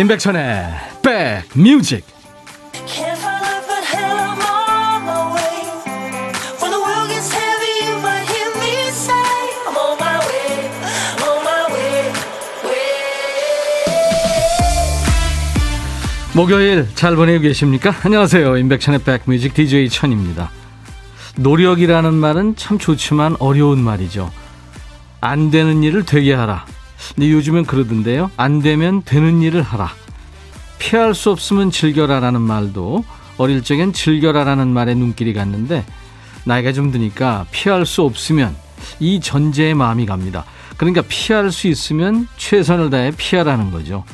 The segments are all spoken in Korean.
임백천의 백뮤직 목요일 잘 보내고 계십니까? 안녕하세요. 임백천의 백뮤직 DJ 천입니다. 노력이라는 말은 참 좋지만 어려운 말이죠. 안 되는 일을 되게 하라. 근데 요즘엔 그러던데요. 안 되면 되는 일을 하라. 피할 수 없으면 즐겨라라는 말도 어릴 적엔 즐겨라라는 말에 눈길이 갔는데 나이가 좀 드니까 피할 수 없으면 이 전제의 마음이 갑니다. 그러니까 피할 수 있으면 최선을 다해 피하라는 거죠.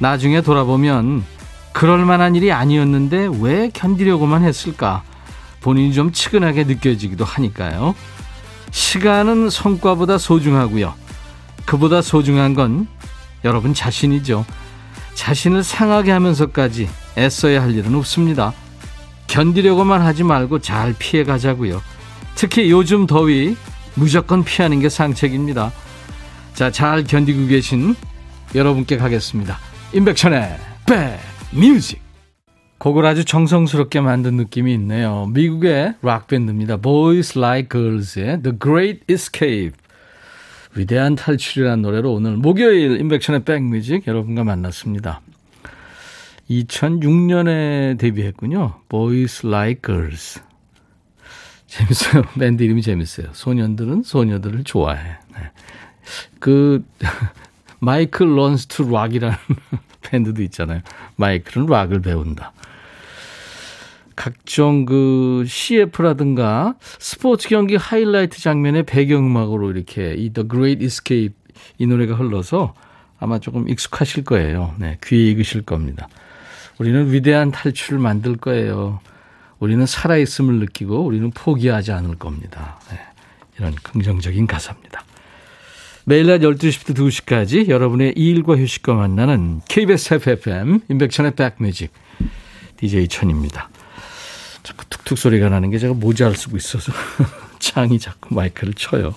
나중에 돌아보면 그럴 만한 일이 아니었는데 왜 견디려고만 했을까? 본인이 좀 치근하게 느껴지기도 하니까요. 시간은 성과보다 소중하고요. 그보다 소중한 건 여러분 자신이죠. 자신을 상하게 하면서까지 애써야 할 일은 없습니다. 견디려고만 하지 말고 잘 피해 가자고요. 특히 요즘 더위 무조건 피하는 게 상책입니다. 자, 잘 견디고 계신 여러분께 가겠습니다. 임백천의 백뮤직. 곡을 아주 정성스럽게 만든 느낌이 있네요. 미국의 락밴드입니다. Boys Like Girls의 The Great Escape. 위대한 탈출이라는 노래로 오늘 목요일 임백천의 백뮤직 여러분과 만났습니다. 2006년에 데뷔했군요. Boys Like Girls. 재밌어요. 밴드 이름이 재밌어요. 소년들은 소녀들을 좋아해. 네. 그 Michael Learns to Rock이라는 밴드도 있잖아요. 마이클은 락을 배운다. 각종 그 CF라든가 스포츠 경기 하이라이트 장면의 배경음악으로 이렇게 이 The Great Escape 이 노래가 흘러서 아마 조금 익숙하실 거예요. 네, 귀에 익으실 겁니다. 우리는 위대한 탈출을 만들 거예요. 우리는 살아있음을 느끼고 우리는 포기하지 않을 겁니다. 네, 이런 긍정적인 가사입니다. 매일 낮 12시부터 2시까지 여러분의 일과 휴식과 만나는 KBS FFM 인백천의 백뮤직 DJ 천입니다. 자꾸 툭툭 소리가 나는 게 제가 모자를 쓰고 있어서 창이 자꾸 마이크를 쳐요.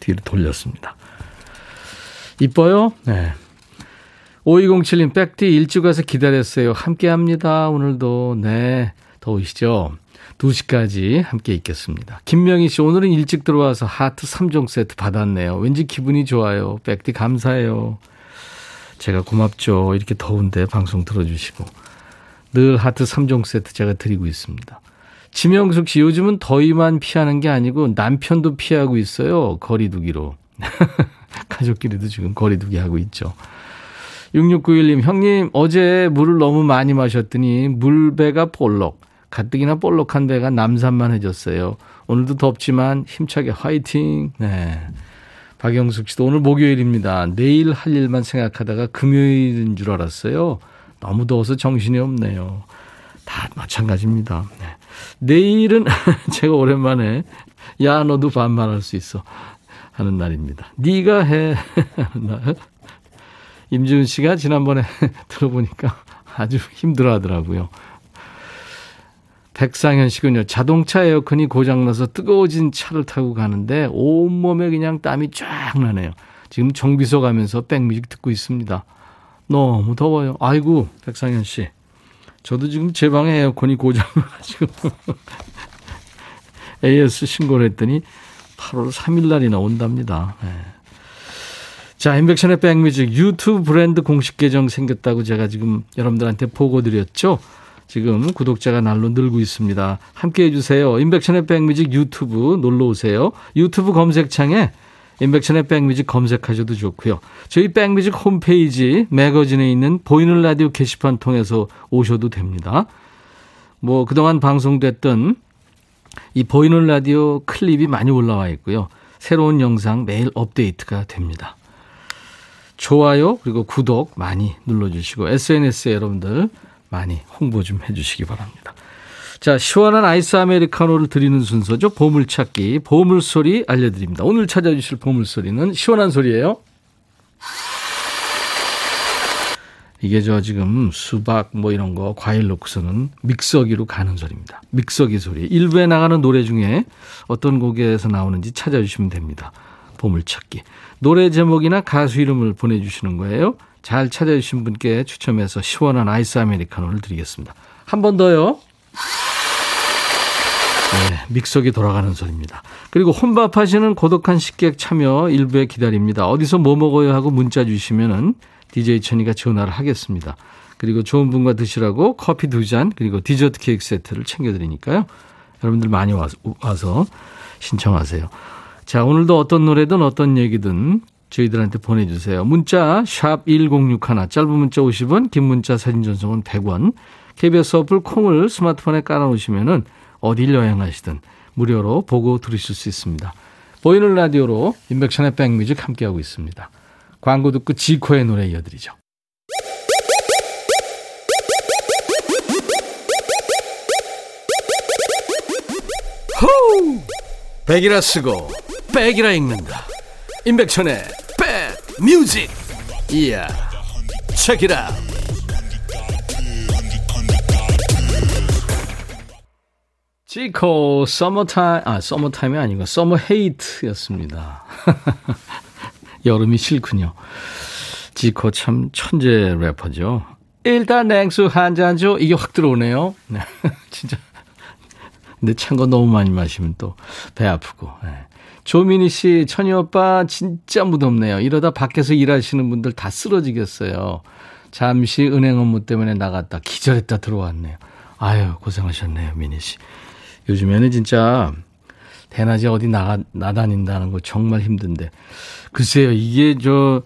뒤로 돌렸습니다. 이뻐요? 네. 5207님, 백디 일찍 와서 기다렸어요. 함께 합니다. 오늘도. 네. 더우시죠? 2시까지 함께 있겠습니다. 김명희 씨, 오늘은 일찍 들어와서 하트 3종 세트 받았네요. 왠지 기분이 좋아요. 백디 감사해요. 제가 고맙죠. 이렇게 더운데 방송 들어주시고. 늘 하트 3종 세트 제가 드리고 있습니다. 지명숙 씨, 요즘은 더위만 피하는 게 아니고 남편도 피하고 있어요. 거리두기로. 가족끼리도 지금 거리두기 하고 있죠. 6691님, 형님, 어제 물을 너무 많이 마셨더니 물배가 볼록, 가뜩이나 볼록한 배가 남산만 해졌어요. 오늘도 덥지만 힘차게 화이팅. 네. 박영숙 씨도 오늘 목요일입니다. 내일 할 일만 생각하다가 금요일인 줄 알았어요. 너무 더워서 정신이 없네요. 다 마찬가지입니다. 네. 내일은 제가 오랜만에 야 너도 반말할 수 있어 하는 날입니다. 네가 해 하는 날. 임지훈 씨가 지난번에 들어보니까 아주 힘들어하더라고요. 백상현 씨군요. 자동차 에어컨이 고장나서 뜨거워진 차를 타고 가는데 온몸에 그냥 땀이 쫙 나네요. 지금 정비소 가면서 백뮤직 듣고 있습니다. 너무 더워요. 아이고, 백상현 씨. 저도 지금 제 방에 에어컨이 고장나가지고 AS 신고를 했더니 8월 3일 날이나 온답니다. 네. 자, 인백션의 백뮤직 유튜브 브랜드 공식 계정 생겼다고 제가 지금 여러분들한테 보고 드렸죠. 지금 구독자가 날로 늘고 있습니다. 함께 해주세요. 인백션의 백뮤직 유튜브 놀러 오세요. 유튜브 검색창에 임백천의 백뮤직 검색하셔도 좋고요. 저희 백뮤직 홈페이지 매거진에 있는 보이는 라디오 게시판 통해서 오셔도 됩니다. 뭐 그동안 방송됐던 이 보이는 라디오 클립이 많이 올라와 있고요. 새로운 영상 매일 업데이트가 됩니다. 좋아요 그리고 구독 많이 눌러주시고 SNS에 여러분들 많이 홍보 좀 해주시기 바랍니다. 자, 시원한 아이스 아메리카노를 드리는 순서죠. 보물찾기, 보물소리 알려드립니다. 오늘 찾아주실 보물소리는 시원한 소리예요. 이게 저 지금 수박 뭐 이런 거 과일 넣고서는 믹서기로 가는 소리입니다. 믹서기 소리. 일부에 나가는 노래 중에 어떤 곡에서 나오는지 찾아주시면 됩니다. 보물찾기. 노래 제목이나 가수 이름을 보내주시는 거예요. 잘 찾아주신 분께 추첨해서 시원한 아이스 아메리카노를 드리겠습니다. 한 번 더요. 네, 믹서기 돌아가는 소리입니다. 그리고 혼밥 하시는 고독한 식객 참여 일부에 기다립니다. 어디서 뭐 먹어요 하고 문자 주시면은 DJ 천이가 전화를 하겠습니다. 그리고 좋은 분과 드시라고 커피 두 잔, 그리고 디저트 케이크 세트를 챙겨드리니까요. 여러분들 많이 와서, 와서 신청하세요. 자, 오늘도 어떤 노래든 어떤 얘기든 저희들한테 보내주세요. 문자 샵 1061, 짧은 문자 50원, 긴 문자 사진 전송은 100원. KBS 어플 콩을 스마트폰에 깔아놓으시면 어딜 여행하시든 무료로 보고 들으실 수 있습니다. 보이는 라디오로 인백션의 백뮤직 함께하고 있습니다. 광고 듣고 지코의 노래 이어드리죠. 호우! 백이라 쓰고 백이라 읽는다. 임백천의 백 뮤직. 이야. 책이라. 지코 서머타임 아 서머타임이 아니고 Summer Hate였습니다. 여름이 싫군요. 지코 참 천재 래퍼죠. 일단 냉수 한 잔 줘. 이게 확 들어오네요. 네. 진짜. 근데 찬 거 너무 많이 마시면 또 배 아프고. 네. 조민희 씨, 천희 오빠 진짜 무덥네요. 이러다 밖에서 일하시는 분들 다 쓰러지겠어요. 잠시 은행 업무 때문에 나갔다 기절했다 들어왔네요. 아유, 고생하셨네요, 민희 씨. 요즘에는 진짜 대낮에 어디 나가, 나다닌다는 거 정말 힘든데. 글쎄요, 이게 저,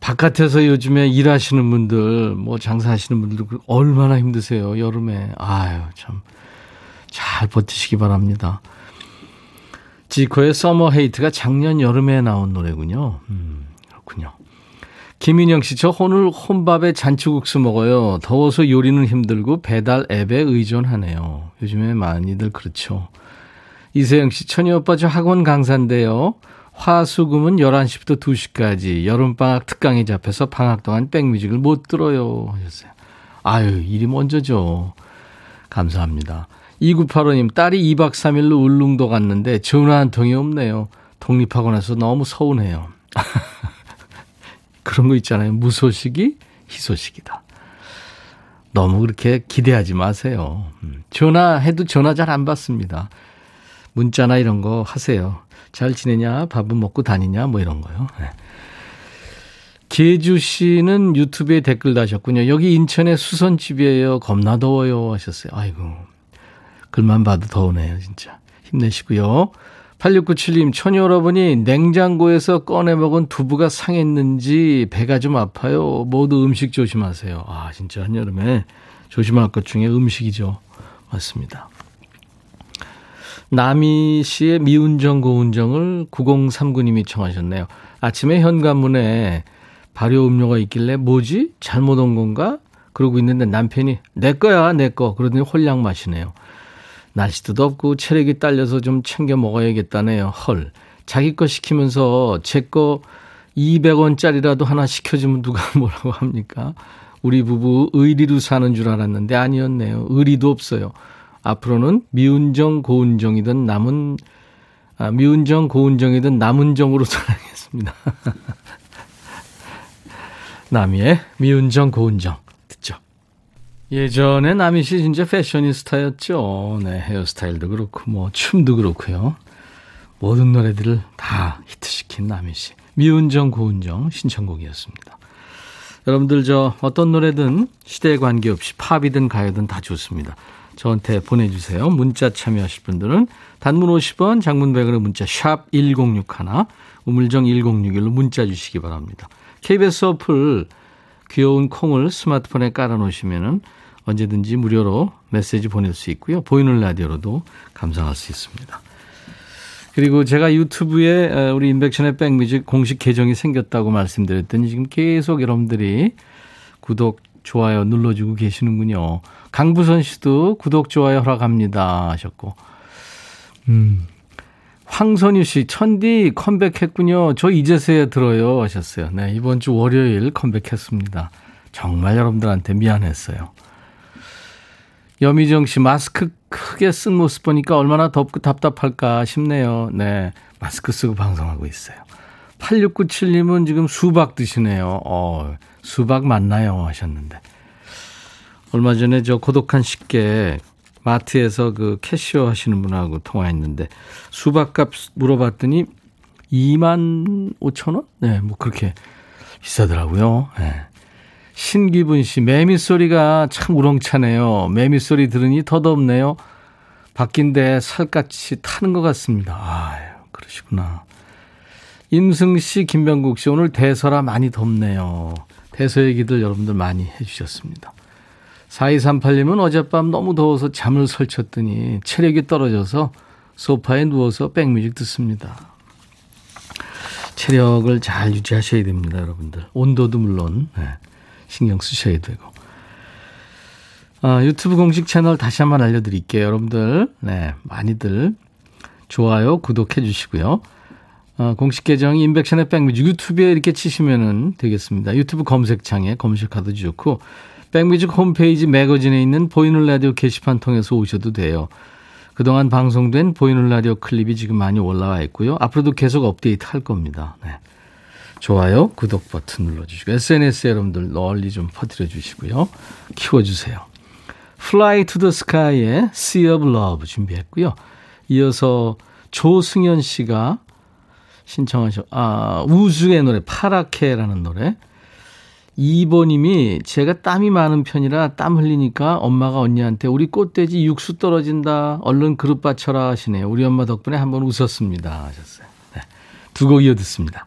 바깥에서 요즘에 일하시는 분들, 뭐 장사하시는 분들 그 얼마나 힘드세요, 여름에. 아유, 참. 잘 버티시기 바랍니다. 지코의 서머 헤이트가 작년 여름에 나온 노래군요. 음, 그렇군요. 김인영 씨, 저 오늘 혼밥에 잔치국수 먹어요. 더워서 요리는 힘들고 배달 앱에 의존하네요. 요즘에 많이들 그렇죠. 이세영 씨, 천희 오빠 저 학원 강사인데요. 화수금은 11시부터 2시까지 여름방학 특강에 잡혀서 방학 동안 백뮤직을 못 들어요. 하셨어요. 아유, 일이 먼저죠. 감사합니다. 2985님, 딸이 2박 3일로 울릉도 갔는데 전화 한 통이 없네요. 독립하고 나서 너무 서운해요. 그런 거 있잖아요. 무소식이 희소식이다. 너무 그렇게 기대하지 마세요. 음, 전화해도 전화 잘 안 받습니다. 문자나 이런 거 하세요. 잘 지내냐? 밥은 먹고 다니냐? 뭐 이런 거요. 네. 계주 씨는 유튜브에 댓글 다셨군요. 여기 인천의 수선집이에요. 겁나 더워요. 하셨어요. 아이고. 글만 봐도 더우네요. 진짜. 힘내시고요. 8697님, 천이 여러분이 냉장고에서 꺼내 먹은 두부가 상했는지 배가 좀 아파요. 모두 음식 조심하세요. 아, 진짜 한여름에 조심할 것 중에 음식이죠. 맞습니다. 남희 씨의 미운정 고운정을 9039님이 청하셨네요. 아침에 현관문에 발효 음료가 있길래 뭐지? 잘못 온 건가? 그러고 있는데 남편이 내 거야, 내 거. 그러더니 홀랑 마시네요. 날씨도 덥고 체력이 딸려서 좀 챙겨 먹어야겠다네요. 헐. 자기 거 시키면서 제 거 200원짜리라도 하나 시켜주면 누가 뭐라고 합니까? 우리 부부 의리로 사는 줄 알았는데 아니었네요. 의리도 없어요. 앞으로는 미운정 고운정이든 남은 아, 미운정 고운정이든 남은 정으로 살아야겠습니다. 남이의 미운정 고운정. 예전에 남희 씨 진짜 패셔니스타였죠. 네, 헤어스타일도 그렇고 뭐 춤도 그렇고요. 모든 노래들을 다 히트시킨 남희 씨. 미운정 고운정 신청곡이었습니다. 여러분들 저 어떤 노래든 시대에 관계없이 팝이든 가요든 다 좋습니다. 저한테 보내주세요. 문자 참여하실 분들은 단문 50원, 장문 100원의 문자 샵 1061, 우물정 1061로 문자 주시기 바랍니다. KBS 어플 귀여운 콩을 스마트폰에 깔아놓으시면 언제든지 무료로 메시지 보낼 수 있고요. 보이는 라디오로도 감상할 수 있습니다. 그리고 제가 유튜브에 우리 인백션의 백뮤직 공식 계정이 생겼다고 말씀드렸더니 지금 계속 여러분들이 구독, 좋아요 눌러주고 계시는군요. 강부선 씨도 구독, 좋아요 허락합니다 하셨고. 음. 황선유 씨, 천디 컴백했군요. 저 이제서야 들어요 하셨어요. 네, 이번 주 월요일 컴백했습니다. 정말 여러분들한테 미안했어요. 여미정 씨, 마스크 크게 쓴 모습 보니까 얼마나 덥고 답답할까 싶네요. 네, 마스크 쓰고 방송하고 있어요. 8697님은 지금 수박 드시네요. 어, 수박 맞나요? 하셨는데. 얼마 전에 저 고독한 식객 마트에서 그 캐시어 하시는 분하고 통화했는데 수박값 물어봤더니 2만 5천 원? 네, 뭐 그렇게 비싸더라고요. 네. 신기분 씨, 매미 소리가 참 우렁차네요. 매미 소리 들으니 더덥네요. 바뀐데 살갗이 타는 것 같습니다. 아유, 그러시구나. 임승 씨, 김병국 씨, 오늘 대서라 많이 덥네요. 대서 얘기들 여러분들 많이 해주셨습니다. 4238님은 어젯밤 너무 더워서 잠을 설쳤더니 체력이 떨어져서 소파에 누워서 백뮤직 듣습니다. 체력을 잘 유지하셔야 됩니다, 여러분들. 온도도 물론 네, 신경 쓰셔야 되고. 아, 유튜브 공식 채널 다시 한번 알려드릴게요, 여러분들. 네, 많이들 좋아요, 구독해 주시고요. 아, 공식 계정 인백션의 백뮤직 유튜브에 이렇게 치시면 되겠습니다. 유튜브 검색창에 검색하셔도 좋고 백뮤직 홈페이지 매거진에 있는 보이는 라디오 게시판 통해서 오셔도 돼요. 그동안 방송된 보이는 라디오 클립이 지금 많이 올라와 있고요. 앞으로도 계속 업데이트 할 겁니다. 네. 좋아요, 구독 버튼 눌러주시고 SNS에 여러분들 널리 좀 퍼뜨려 주시고요. 키워주세요. Fly to the Sky의 Sea of Love 준비했고요. 이어서 조승현 씨가 신청하셔, 아, 우주의 노래, 파라케라는 노래. 2번님이 제가 땀이 많은 편이라 땀 흘리니까 엄마가 언니한테 우리 꽃돼지 육수 떨어진다. 얼른 그릇 받쳐라 하시네요. 우리 엄마 덕분에 한번 웃었습니다. 하셨어요. 네. 두곡 이어 듣습니다.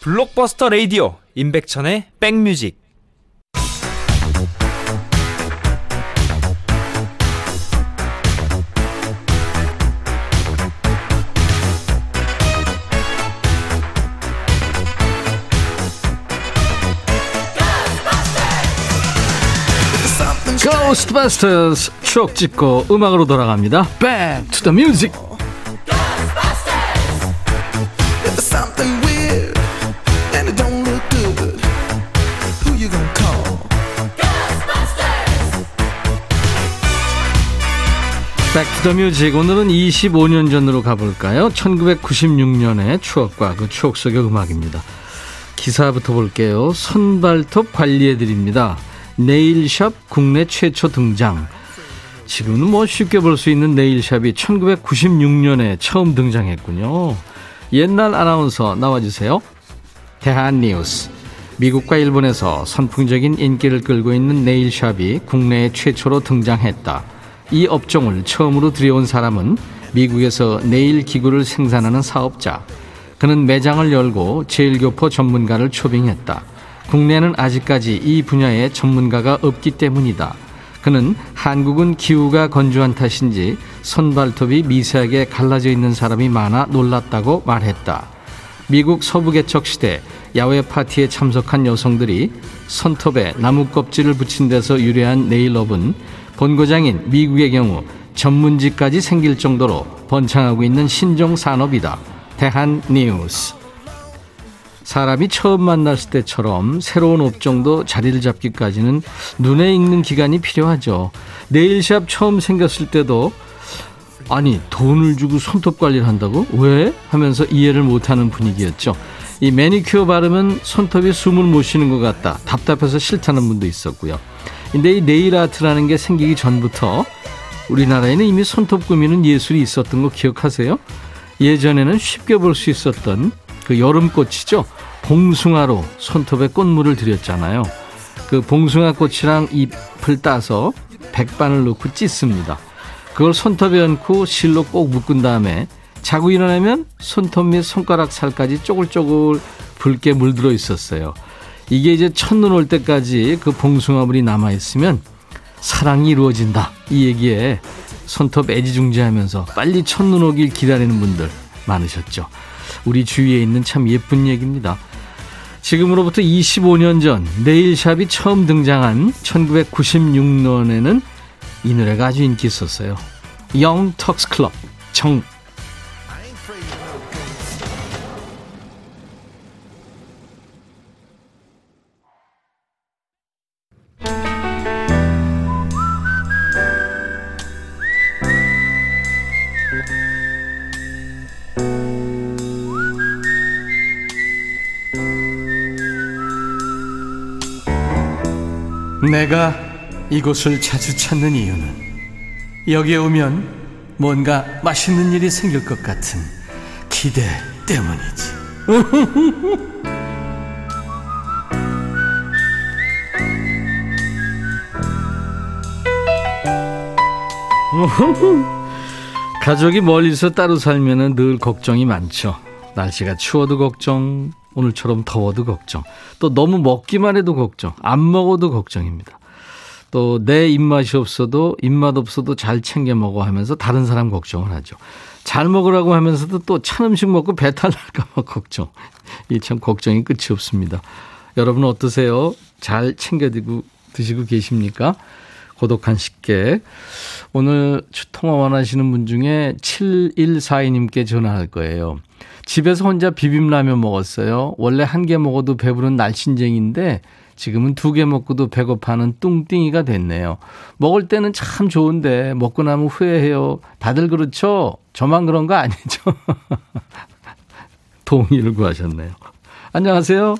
블록버스터 레이디오 임백천의 백뮤직 고스트바스터스 추억 찍고 음악으로 돌아갑니다. Back to the music. Back to the Music 오늘은 25년 전으로 가볼까요? 1996년의 추억과 그 추억 속의 음악입니다. 기사부터 볼게요. 손발톱 관리해드립니다. 네일샵 국내 최초 등장. 지금은 뭐 쉽게 볼 수 있는 네일샵이 1996년에 처음 등장했군요. 옛날 아나운서 나와주세요. 대한뉴스. 미국과 일본에서 선풍적인 인기를 끌고 있는 네일샵이 국내에 최초로 등장했다. 이 업종을 처음으로 들여온 사람은 미국에서 네일 기구를 생산하는 사업자. 그는 매장을 열고 제일교포 전문가를 초빙했다. 국내는 아직까지 이 분야의 전문가가 없기 때문이다. 그는 한국은 기후가 건조한 탓인지 손발톱이 미세하게 갈라져 있는 사람이 많아 놀랐다고 말했다. 미국 서부 개척 시대 야외 파티에 참석한 여성들이 손톱에 나무 껍질을 붙인 데서 유래한 네일업은 본고장인 미국의 경우 전문지까지 생길 정도로 번창하고 있는 신종 산업이다. 대한 뉴스. 사람이 처음 만났을 때처럼 새로운 업종도 자리를 잡기까지는 눈에 익는 기간이 필요하죠. 네일샵 처음 생겼을 때도 아니 돈을 주고 손톱 관리를 한다고? 왜? 하면서 이해를 못하는 분위기였죠. 이 매니큐어 바르면 손톱이 숨을 못 쉬는 것 같다. 답답해서 싫다는 분도 있었고요. 근데 이 네일 아트라는 게 생기기 전부터 우리나라에는 이미 손톱 꾸미는 예술이 있었던 거 기억하세요? 예전에는 쉽게 볼 수 있었던 그 여름꽃이죠. 봉숭아로 손톱에 꽃물을 들였잖아요. 그 봉숭아 꽃이랑 잎을 따서 백반을 넣고 찢습니다. 그걸 손톱에 얹고 실로 꼭 묶은 다음에 자고 일어나면 손톱 및 손가락 살까지 쪼글쪼글 붉게 물들어 있었어요. 이게 이제 첫눈 올 때까지 그 봉숭아물이 남아 있으면 사랑이 이루어진다. 이 얘기에 손톱 애지중지하면서 빨리 첫눈 오길 기다리는 분들 많으셨죠. 우리 주위에 있는 참 예쁜 얘기입니다. 지금으로부터 25년 전 네일샵이 처음 등장한 1996년에는 이 노래가 아주 인기 있었어요. 영 턱스 클럽 정 내가 이곳을 자주 찾는 이유는 여기에 오면 뭔가 맛있는 일이 생길 것 같은 기대 때문이지. 가족이 멀리서 따로 살면 늘 걱정이 많죠. 날씨가 추워도 걱정, 오늘처럼 더워도 걱정. 또 너무 먹기만 해도 걱정. 안 먹어도 걱정입니다. 또 내 입맛이 없어도 입맛 없어도 잘 챙겨 먹어 하면서 다른 사람 걱정을 하죠. 잘 먹으라고 하면서도 또 찬 음식 먹고 배탈 날까 봐 걱정. 이 참 걱정이 끝이 없습니다. 여러분 어떠세요? 잘 챙겨 드시고 계십니까? 고독한 식객. 오늘 통화 원하시는 분 중에 7142님께 전화할 거예요. 집에서 혼자 비빔라면 먹었어요. 원래 한 개 먹어도 배부른 날씬쟁인데 지금은 두 개 먹고도 배고파는 뚱띵이가 됐네요. 먹을 때는 참 좋은데 먹고 나면 후회해요. 다들 그렇죠? 저만 그런 거 아니죠? 동의를 구하셨네요. 안녕하세요.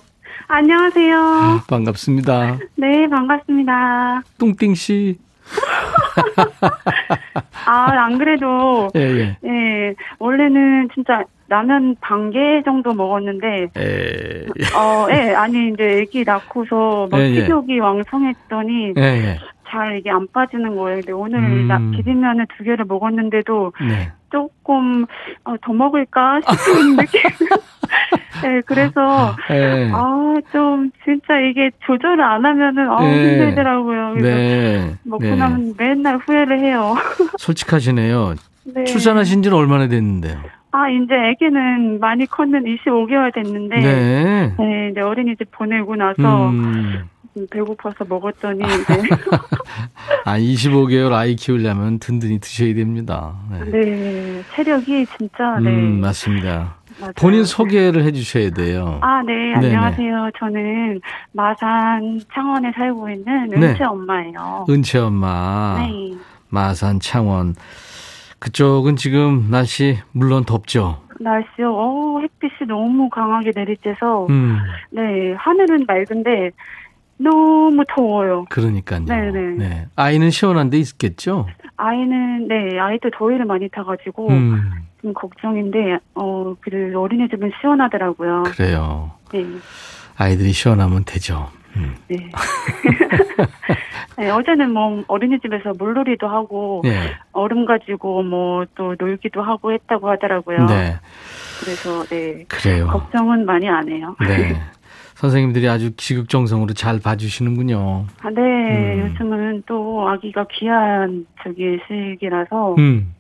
안녕하세요. 아, 반갑습니다. 네, 반갑습니다. 뚱띵 씨. 아, 안 그래도 예, 예. 예, 원래는 진짜 라면 반 개 정도 먹었는데 에... 어, 예, 아니 이제 아기 낳고서 막 예, 예. 식욕이 왕성했더니 예, 예. 잘 이게 안 빠지는 거예요. 근데 오늘 음... 나 비빔면을 두 개를 먹었는데도 네. 조금 어, 더 먹을까 싶은 느낌. 네, 그래서 네. 아좀 진짜 이게 조절을 안 하면은 아 네. 힘들더라고요. 네. 먹고 네. 나면 맨날 후회를 해요. 솔직하시네요. 네. 출산하신 지는 얼마나 됐는데요? 아, 이제 아기는 많이 컸는 25개월 됐는데, 네. 네, 이제 어린이집 보내고 나서, 음. 배고파서 먹었더니, 이제. 아, 25개월 아이 키우려면 든든히 드셔야 됩니다. 네, 네 체력이 진짜, 네. 음, 맞습니다. 맞아요. 본인 소개를 해 주셔야 돼요. 아, 네. 안녕하세요. 네네. 저는 마산 창원에 살고 있는 네. 은채 네. 엄마예요. 은채 엄마. 네. 마산 창원. 그쪽은 지금 날씨 물론 덥죠. 날씨요. 어, 햇빛이 너무 강하게 내리쬐서 음. 네, 하늘은 맑은데 너무 더워요. 그러니까요. 네네. 네. 아이는 시원한 데 있겠죠? 아이는 네, 아이도 더위를 많이 타 가지고 음. 좀 걱정인데 어, 그 어린이집은 시원하더라고요. 그래요. 네. 아이들이 시원하면 되죠. 음. 네. 네. 어제는 뭐 어린이집에서 물놀이도 하고 네. 얼음 가지고 뭐 또 놀기도 하고 했다고 하더라고요. 네. 그래서 네. 그래요. 걱정은 많이 안 해요. 네. 선생님들이 아주 지극정성으로 잘 봐주시는군요. 아, 네. 음. 요즘은 또 아기가 귀한 저기 시기라서 음.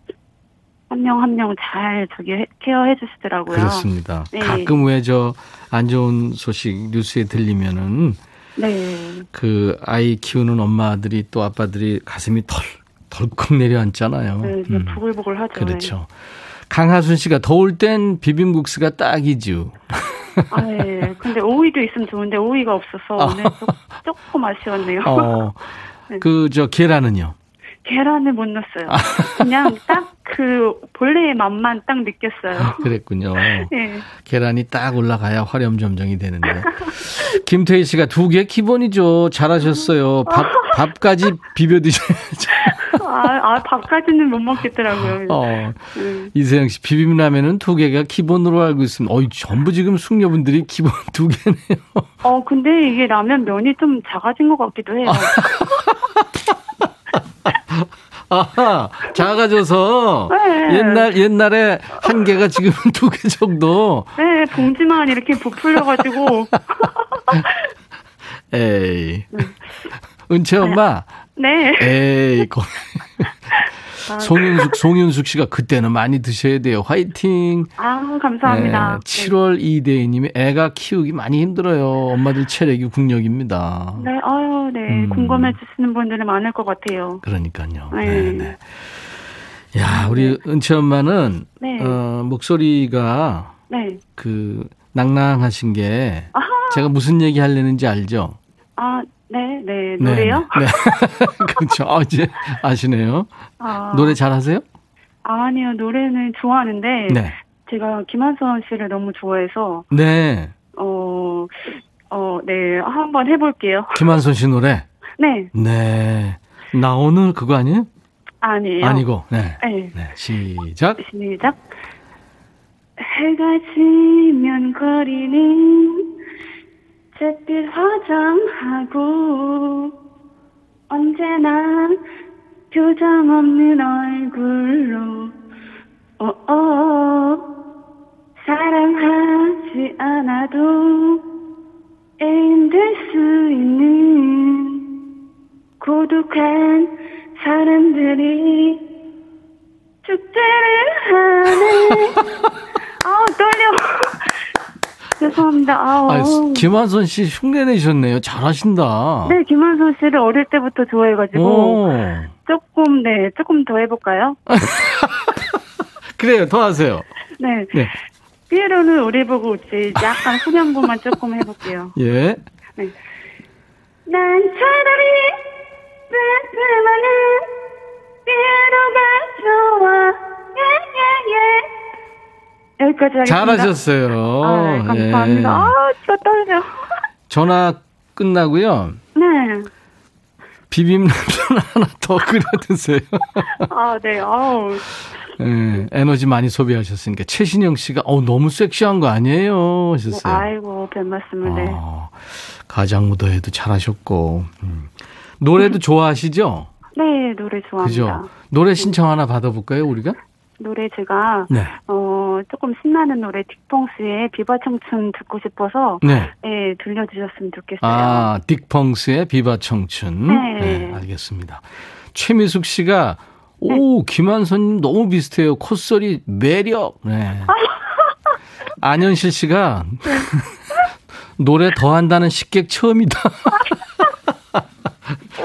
한명 한 명 잘 저기 케어해 주시더라고요. 그렇습니다. 네. 가끔 왜 저 안 좋은 소식 뉴스에 들리면은 네. 그 아이 키우는 엄마들이 또 아빠들이 가슴이 덜 덜컥 내려앉잖아요. 네, 음. 부글부글 하죠. 그렇죠. 강하순 씨가 더울 땐 비빔국수가 딱이죠. 아, 네. 근데 오이도 있으면 좋은데 오이가 없어서 아. 오늘 조금 아쉬웠네요. 어. 네. 그저 계란은요? 계란을 못 넣었어요. 그냥 딱 그 본래의 맛만 딱 느꼈어요. 아, 그랬군요. 네. 계란이 딱 올라가야 화렴점정이 되는데. 김태희 씨가 두 개 기본이죠. 잘하셨어요. 밥 밥까지 비벼 드셔야죠. 아, 아, 밥까지는 못 먹겠더라고요. 어. 음. 이세영 씨 비빔라면은 두 개가 기본으로 알고 있습니다. 어이 전부 지금 숙녀분들이 기본 두 개네요. 어 근데 이게 라면 면이 좀 작아진 것 같기도 해요. 아하, 작아져서 네. 옛날 옛날에 한 개가 지금 두개 정도. 네, 봉지만 이렇게 부풀려가지고. 에이. 네. 은채 엄마 네. 에이, 거. 아. 송윤숙, 송윤숙 씨가 그때는 많이 드셔야 돼요. 화이팅. 아, 감사합니다. 네, 7월 이대희님이 애가 키우기 많이 힘들어요. 엄마들 체력이 국력입니다. 네, 아유, 네. 음. 궁금해 주시는 분들이 많을 것 같아요. 그러니까요. 네. 네, 네. 야, 우리 네. 은채 엄마는, 네. 어, 목소리가, 네. 그, 낭낭하신 게, 아하. 제가 무슨 얘기 하려는지 알죠? 아, 네, 네, 노래요? 네, 네. 그렇죠. 아, 이제 아시네요. 아, 노래 잘하세요? 아니요, 노래는 좋아하는데 네. 제가 김한선 씨를 너무 좋아해서 네. 어, 어, 네, 한번 해볼게요. 김한선 씨 노래? 네. 네. 나 오늘 그거 아니에요? 아니에요. 아니고, 네. 네. 네. 시작. 시작. 해가 지면 거리는 잿빛 화장하고 언제나 표정 없는 얼굴로 어어 사랑하지 않아도 애인 될 수 있는 고독한 사람들이 축제를 하네 아우 떨려 죄송합니다. 아 김한선 씨 흉내 내셨네요. 잘하신다. 네, 김한선 씨를 어릴 때부터 좋아해가지고 오. 조금 네 조금 더 해볼까요? 그래요, 더 하세요. 네. 네. 피에로는 우리 보고 웃지. 약간 후렴구만 조금 해볼게요. 예. 네. 난 차라리 뺏으면은 피에로가 좋아. 예예예. 예, 예. 여기까지 하겠습니다. 잘하셨어요. 아, 네, 감사합니다. 예. 아, 진짜 떨려. 전화 끝나고요. 네. 비빔라면 하나 더 끓여 드세요. 아, 네. 아우. 네, 에너지 많이 소비하셨으니까 최신영 씨가 어 너무 섹시한 거 아니에요 하셨어요. 아이고 별 말씀을 네. 어, 가장 무도회도 잘하셨고 음. 노래도 좋아하시죠? 네 노래 좋아합니다. 그죠? 노래 신청 하나 받아볼까요 우리가? 노래 제가 네. 어 조금 신나는 노래 딕펑스의 비바 청춘 듣고 싶어서 네. 네 들려주셨으면 좋겠어요. 아 딕펑스의 비바 청춘. 네. 네 알겠습니다. 최미숙 씨가 오 네. 김한선님 너무 비슷해요. 콧소리 매력. 네. 안현실 씨가 네. 노래 더 한다는 식객 처음이다.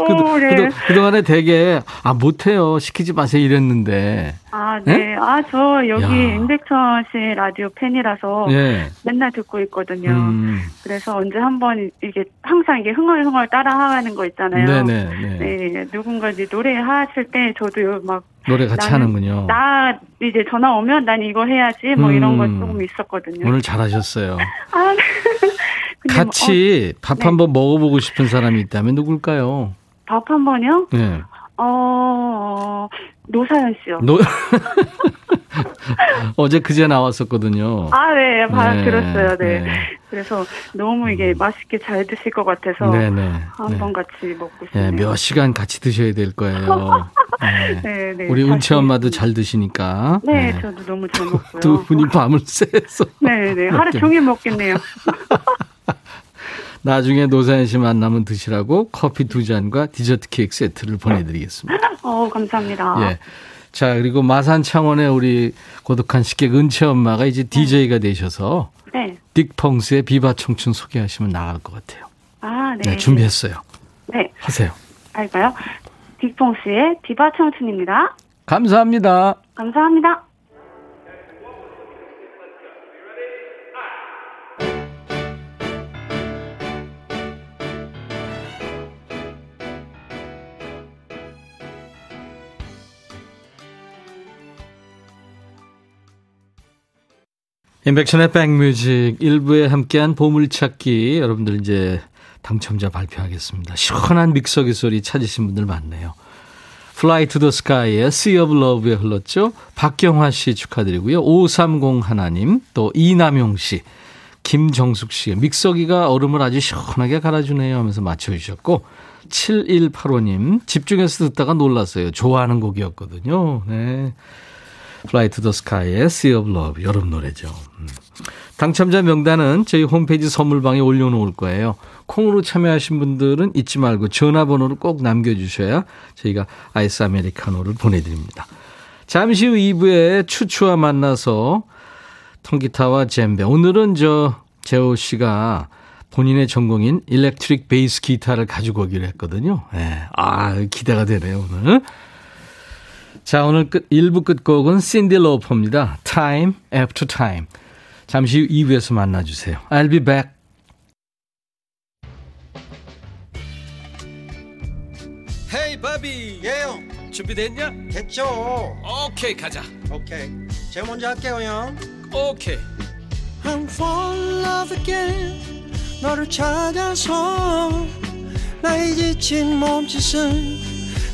그도, 네. 그도, 그동안에 되게, 아, 못해요. 시키지 마세요. 이랬는데. 아, 네. 네? 아, 저 여기 임백천 씨 라디오 팬이라서 네. 맨날 듣고 있거든요. 음. 그래서 언제 한번 이게 항상 이게 흥얼흥얼 따라 하는 거 있잖아요. 네네. 네, 네. 네. 누군가 이제 노래 하실 때 저도 막. 노래 같이 하는군요. 나 이제 전화 오면 난 이거 해야지 뭐 음. 이런 거 조금 있었거든요. 오늘 잘하셨어요. 아, 같이 어, 밥 네. 한번 먹어보고 싶은 사람이 있다면 누굴까요? 밥 한 번요? 네. 어, 노사연 씨요. 노... 어제 그제 나왔었거든요. 아, 네. 바, 네, 들었어요. 네. 네. 그래서 너무 이게 음. 맛있게 잘 드실 것 같아서 네네. 네, 한번 네. 같이 먹고 싶네요. 네, 몇 시간 같이 드셔야 될 거예요. 네. 네, 네. 우리 은채 엄마도 잘 드시니까. 네, 네. 저도 너무 잘 먹고요. 두 분이 밤을 새서. 네, 네. 하루 종일 먹겠네요. 나중에 노사연 씨 만나면 드시라고 커피 두 잔과 디저트 케이크 세트를 보내드리겠습니다. 어, 감사합니다. 예. 자, 그리고 마산 창원의 우리 고독한 식객 은채 엄마가 이제 DJ가 되셔서 네. 딕펑스의 비바 청춘 소개하시면 나갈 것 같아요. 아, 네. 네 준비했어요. 네. 하세요. 할까요? 딕펑스의 비바 청춘입니다. 감사합니다. 감사합니다. 인백션의 백뮤직 1부에 함께한 보물찾기 여러분들 이제 당첨자 발표하겠습니다. 시원한 믹서기 소리 찾으신 분들 많네요. Fly to the Sky의 Sea of Love에 흘렀죠. 박경화 씨 축하드리고요. 530 하나님, 또 이남용 씨, 김정숙 씨, 믹서기가 얼음을 아주 시원하게 갈아주네요 하면서 맞춰주셨고, 7185님, 집중해서 듣다가 놀랐어요. 좋아하는 곡이었거든요. 네. Fly to the Sky의 Sea of Love 여름 노래죠. 음. 당첨자 명단은 저희 홈페이지 선물방에 올려놓을 거예요. 콩으로 참여하신 분들은 잊지 말고 전화번호를 꼭 남겨주셔야 저희가 아이스 아메리카노를 보내드립니다. 잠시 후 2부에 추추와 만나서 통기타와 젬베. 오늘은 저 재호 씨가 본인의 전공인 electric 베이스 기타를 가지고 오기로 했거든요. 네. 아, 기대가 되네요, 오늘. 자, 오늘 끝, 1부 끝곡은 신디 로퍼입니다. Time After Time. 잠시 후 2부에서 만나주세요. I'll be back. 헤이 바비 예영 준비됐냐? 됐죠 오케이 가자 오케이 제가 먼저 할게요 형 오케이 I'm fall in love again 너를 찾아서 나의 지친 몸짓은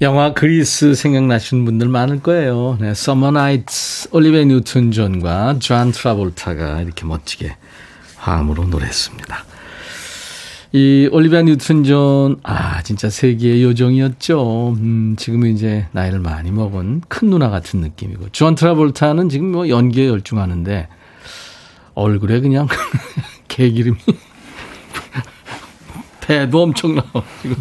영화 그리스 생각나시는 분들 많을 거예요. 네, Summer Nights 올리비아 뉴튼 존과 존 트라볼타가 이렇게 멋지게 화음으로 노래했습니다. 이 올리비아 뉴튼 존, 아, 진짜 세기의 요정이었죠. 음, 지금은 이제 나이를 많이 먹은 큰 누나 같은 느낌이고. 존 트라볼타는 지금 뭐 연기에 열중하는데, 얼굴에 그냥 개기름이, 배도 엄청 나와, 지금.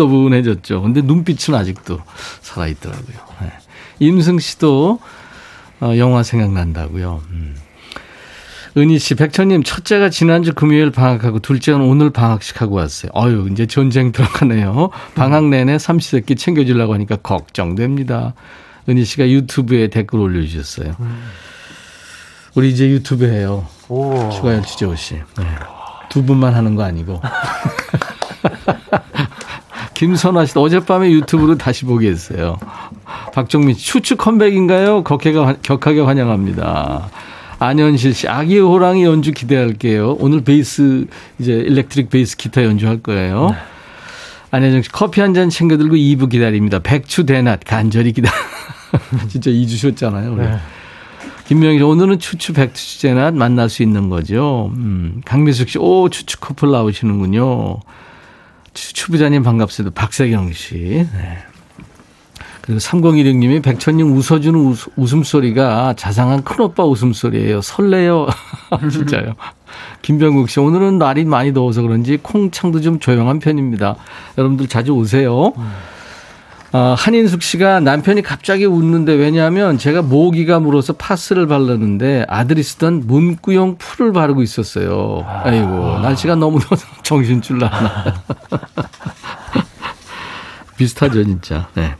수도분해졌죠. 근데 눈빛은 아직도 살아있더라고요. 네. 임승 씨도 어, 영화 생각난다고요. 음. 은희 씨, 백천님, 첫째가 지난주 금요일 방학하고 둘째는 오늘 방학식 하고 왔어요. 어유 이제 전쟁 들어가네요. 방학 내내 삼시세끼 챙겨주려고 하니까 걱정됩니다. 은희 씨가 유튜브에 댓글 올려주셨어요. 우리 이제 유튜브 해요. 오. 추가열 주재호 씨. 네. 두 분만 하는 거 아니고. 김선아 씨 어젯밤에 유튜브로 다시 보게 했어요. 박정민 씨, 추추 컴백인가요? 격하게, 격하게 환영합니다. 안현실 씨, 아기 호랑이 연주 기대할게요. 오늘 베이스, 이제 electric 베이스 기타 연주할 거예요. 네. 안혜정 씨, 커피 한 잔 챙겨들고 2부 기다립니다. 백추 대낮 간절히 기다. 진짜 2주 쉬었잖아요. 네. 김명희 씨, 오늘은 추추 백추 대낮 만날 수 있는 거죠. 음, 강미숙 씨, 오, 추추 커플 나오시는군요. 추 부자님 반갑습니다. 박세경 씨. 네. 그리고 3016님이 백천님 웃어주는 웃음, 소리가 자상한 큰오빠 웃음소리예요. 설레요. 진짜요. 김병국 씨, 오늘은 날이 많이 더워서 그런지 콩창도 좀 조용한 편입니다. 여러분들 자주 오세요. 어, 한인숙 씨가 남편이 갑자기 웃는데 왜냐하면 제가 모기가 물어서 파스를 바르는데 아들이 쓰던 문구용 풀을 바르고 있었어요. 아이고, 날씨가 너무 더워서 정신줄 나나. 비슷하죠, 진짜. 네.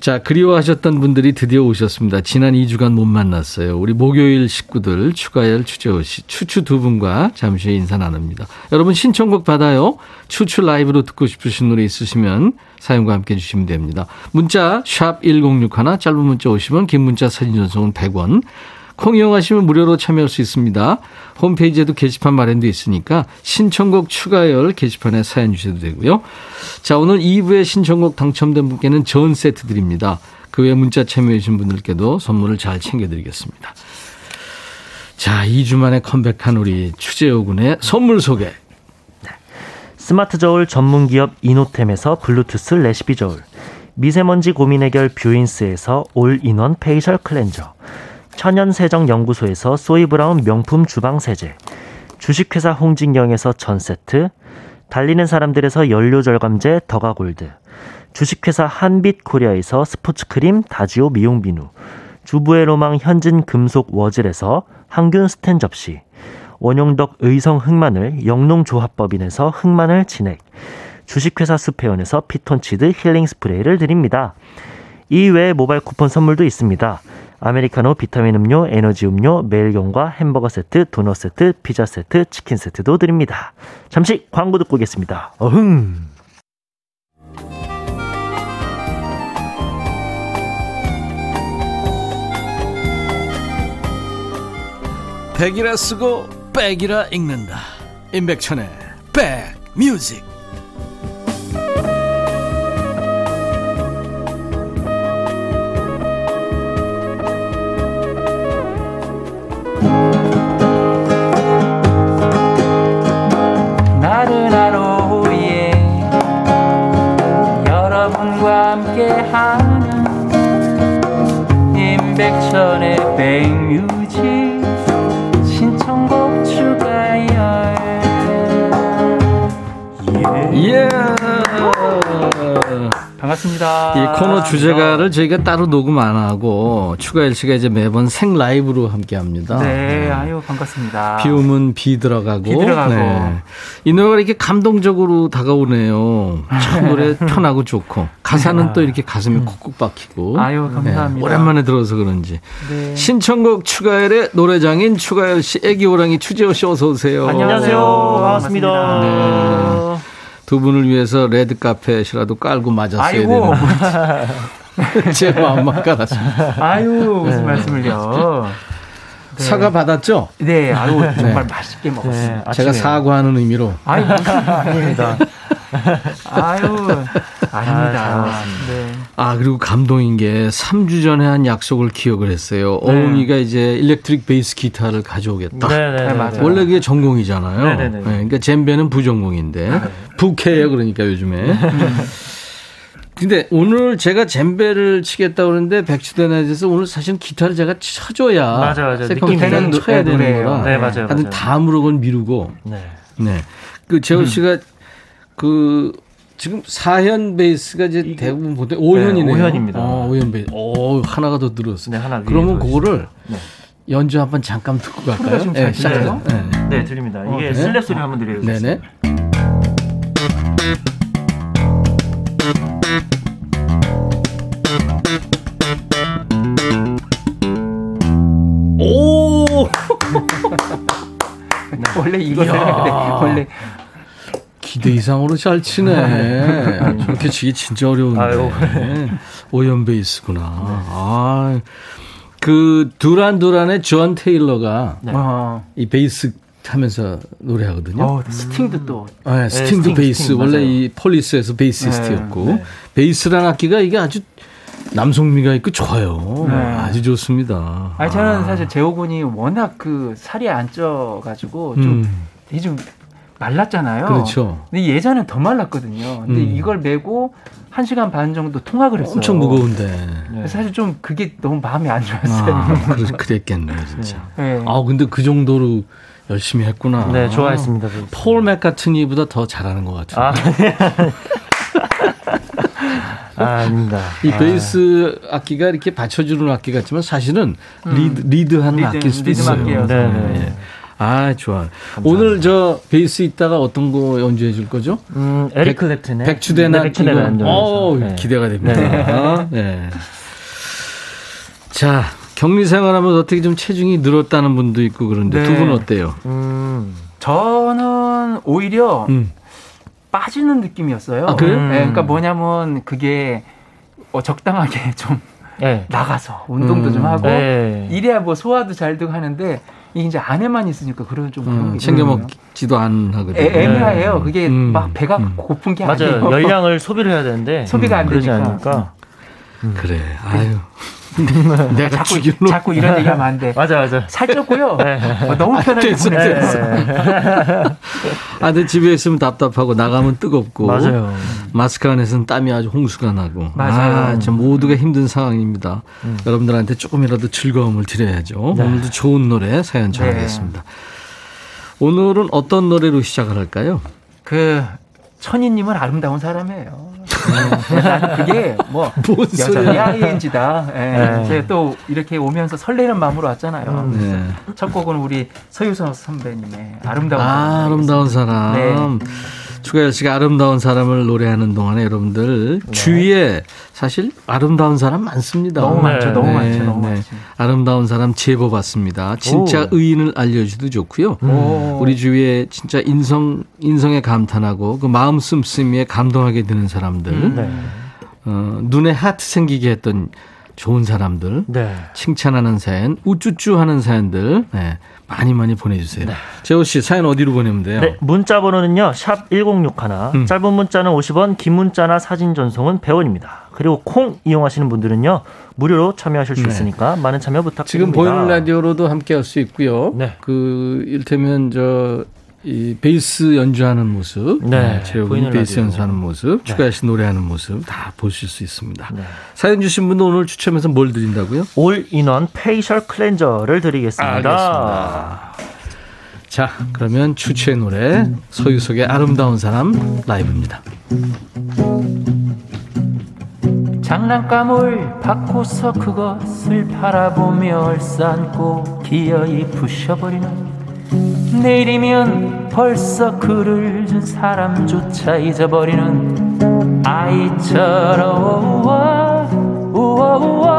자, 그리워하셨던 분들이 드디어 오셨습니다. 지난 2주간 못 만났어요. 우리 목요일 식구들 추가열 추재호 씨, 추추 두 분과 잠시 인사 나눕니다. 여러분 신청곡 받아요. 추추 라이브로 듣고 싶으신 노래 있으시면 사연과 함께 주시면 됩니다. 문자 샵 1061, 짧은 문자 50원, 긴 문자 사진 전송은 100원. 콩 이용하시면 무료로 참여할 수 있습니다. 홈페이지에도 게시판 마련되어 있으니까 신청곡 추가열 게시판에 사연 주셔도 되고요. 자, 오늘 2부의 신청곡 당첨된 분께는 전 세트 드립니다. 그 외 문자 참여해 주신 분들께도 선물을 잘 챙겨드리겠습니다. 자, 2주 만에 컴백한 우리 추재호 군의 선물 소개. 네. 스마트 저울 전문 기업 이노템에서 블루투스 레시피 저울. 미세먼지 고민 해결 뷰인스에서 all-in-one facial cleanser. 천연세정연구소에서 소이브라운 명품 주방세제, 주식회사 홍진경에서 전세트, 달리는 사람들에서 연료절감제 더가골드, 주식회사 한빛코리아에서 스포츠크림 다지오 미용비누, 주부의 로망 현진 금속 워즐에서 항균 스텐 접시, 원용덕 의성 흑마늘 영농조합법인에서 흑마늘 진액, 주식회사 수페온에서 피톤치드 힐링 스프레이를 드립니다. 이외에 모바일 쿠폰 선물도 있습니다. 아메리카노, 비타민 음료, 에너지 음료, 매일경과 햄버거 세트, 도넛 세트, 피자 세트, 치킨 세트도 드립니다. 잠시 광고 듣고 오겠습니다. 어흥! 백이라 쓰고 백이라 읽는다. 임백천의 백뮤직 나른한 오후에 여러분과 함께하는 임백천의 백뮤직 신청곡 추가열 예. 반갑습니다. 이 코너 주제가를 저희가 따로 녹음 안 하고 추가일 씨가 이제 매번 생 라이브로 함께 합니다. 네, 아유 반갑습니다. 비 오면 비 들어가고. 비 들어가고. 네. 이 노래가 이렇게 감동적으로 다가오네요. 참 노래 편하고 좋고. 가사는 또 이렇게 가슴에 콕콕 박히고. 아유 감사합니다. 네, 오랜만에 들어서 그런지. 네. 신청곡 추가열의 노래장인 추가열 씨, 애기 호랑이 추재호 씨 어서 오세요. 안녕하세요. 반갑습니다. 네. 두 분을 위해서 레드 카펫이라도 깔고 맞았어야 아이고. 되는. 제 마음만 깔았습니다. 아유 무슨 말씀을요. 네. 사과 받았죠? 네, 아유 정말 맛있게 먹었습니다. 네, 제가 사과하는 의미로. 아유 아닙니다. 아유 아닙니다. 네. 아, 그리고 감동인 게 3주 전에 한 약속을 기억을 했어요. 네. 어흥이가 이제 electric 베이스 기타를 가져오겠다. 네네. 맞아요. 원래 그게 전공이잖아요. 네네네. 네, 그러니까 젬베는 부전공인데 부캐예요. 그러니까 요즘에. 근데 오늘 제가 젬베를 치겠다 그러는데 백추대낮에서 오늘 사실 기타를 제가 쳐줘야 맞아, 맞아. second 느낌 기타는 있는 쳐야 되는 노래예요. 거라. 네, 맞아요, 하여튼 맞아요. 다음으로 그걸 미루고 네. 네. 그 재호 씨가 그 지금 4현 베이스가 이제 대부분 보통 5현이네요. 네, 오현입니다. 어, 5현 베이스. 오, 하나가 더 늘었어요. 네, 하나 그러면 더 그거를 네. 연주 한번 잠깐 듣고 갈까요? 지금 잘 들려요? 네. 네, 들립니다. 이게 네. 슬랩 소리 한번 드려주세요. 네네. 오! 원래 이거 해야 돼. 원래 기대 이상으로 잘 치네. 저렇게 치기 진짜 어려운데. 아유. 오현 베이스구나. 아, 그 두란 두란의 존 테일러가 어, 이 베이스 하면서 노래하거든요. 어, 스팅도 또 네, 스팅도 스팅, 베이스 스팅, 원래 맞아요. 이 폴리스에서 베이시스트였고 네, 베이스라는 악기가 이게 아주 남성미가 있고 좋아요. 네. 아주 좋습니다. 아니 저는 사실 재호군이 워낙 그 살이 안 쪄가지고 좀 음, 되게 좀 말랐잖아요. 그렇죠. 근데 예전엔 더 말랐거든요. 근데 음. 이걸 메고 한 시간 반 정도 통학을 했어요. 엄청 무거운데. 그래서 사실 좀 그게 너무 마음이 안 좋았어요. 아, 그랬겠네요, 진짜. 네. 아, 근데 그 정도로 열심히 했구나. 네, 좋아했습니다. 폴 맥카트니보다 더 잘하는 것 같아요. 아, 아, 아닙니다. 이 베이스 악기가 이렇게 받쳐주는 악기 같지만 사실은 리드, 리드하는 리드, 악기일 수도 리듬 있어요. 악기여서. 네, 네. 예. 아, 좋아. 오늘 저 베이스 있다가 어떤 거 연주해 줄 거죠? 음, 에릭 클랩튼의 백주대나 네, 어, 해서. 네. 기대가 됩니다. 네. 자, 격리 생활하면서 어떻게 좀 체중이 늘었다는 분도 있고 그런데 네. 두분 어때요? 음, 저는 오히려 음. 빠지는 느낌이었어요. 아, 그래요? 네, 그러니까 뭐냐면 그게 어, 적당하게 좀 네. 나가서 운동도 음, 좀 하고 네. 이래야 뭐 소화도 잘 되고 하는데 이게 이제 안에만 있으니까 그런 좀 그런 음, 게 챙겨. 먹지도 안 하거든요. 애, 애매해요. 그게 음, 막 배가 음. 고픈 게 맞아요. 아니에요. 열량을 소비를 해야 되는데 소비가 안 그러지 되니까. 않으니까. 그래. 아유. 내가 자꾸 죽일 놈. 자꾸 이런 얘기하면 안 돼. 맞아, 맞아. 살쪘고요. 네. 어, 너무 편하게 됐어, 보내세요. 됐어. 아, 근데 집에 있으면 답답하고 나가면 뜨겁고. 맞아요. 마스크 안에서는 땀이 아주 홍수가 나고. 맞아요. 아, 참 모두가 힘든 상황입니다. 여러분들한테 조금이라도 즐거움을 드려야죠. 네. 오늘도 좋은 노래 사연 전하겠습니다. 오늘은 어떤 노래로 시작을 할까요? 그 천희님은 아름다운 사람이에요. 네, 나는 그게 뭐 ING다. 예. 네. 제가 또 이렇게 오면서 설레는 마음으로 왔잖아요. 네. 첫 곡은 우리 서유선 선배님의 아름다운 사람. 아, 아름다운 사람. 네. 추가열 씨가 아름다운 사람을 노래하는 동안에 여러분들 주위에 사실 아름다운 사람 많습니다. 너무 많죠, 너무 네, 많죠, 너무 많죠. 아름다운 사람 제보 받습니다. 진짜 오. 의인을 알려주도 좋고요. 오. 우리 주위에 진짜 인성 인성에 감탄하고 그 마음 씀씀이에 감동하게 되는 사람들, 음. 네. 어, 눈에 하트 생기게 했던 좋은 사람들, 네. 칭찬하는 사연, 우쭈쭈 하는 사연들, 네. 많이 많이 보내주세요. 네. 재호 씨 사연 어디로 보내면 돼요? 네, 문자 번호는요. 샵 1061. 음. 짧은 문자는 50원, 긴 문자나 사진 전송은 100원입니다. 그리고 콩 이용하시는 분들은요. 무료로 참여하실 수 네. 있으니까 많은 참여 부탁드립니다. 지금 보이는 라디오로도 함께 할 수 있고요. 네. 그 일테면 저 이 베이스 연주하는 모습, 네, 재욱이 네, 베이스. 연주하는 모습, 네. 추가씨 노래하는 모습 다 보실 수 있습니다. 네. 사연 주신 분도 오늘 추첨해서 뭘 드린다고요? all-in-one facial cleanser를 드리겠습니다. 알겠습니다. 자, 그러면 추추의 노래 서유석의 아름다운 사람 라이브입니다. 장난감을 바꿔서 그것을 바라보며 얼싸안고 기어이 부셔버리는 내일이면 벌써 그를 준 사람조차 잊어버리는 아이처럼. 우와 우와 우와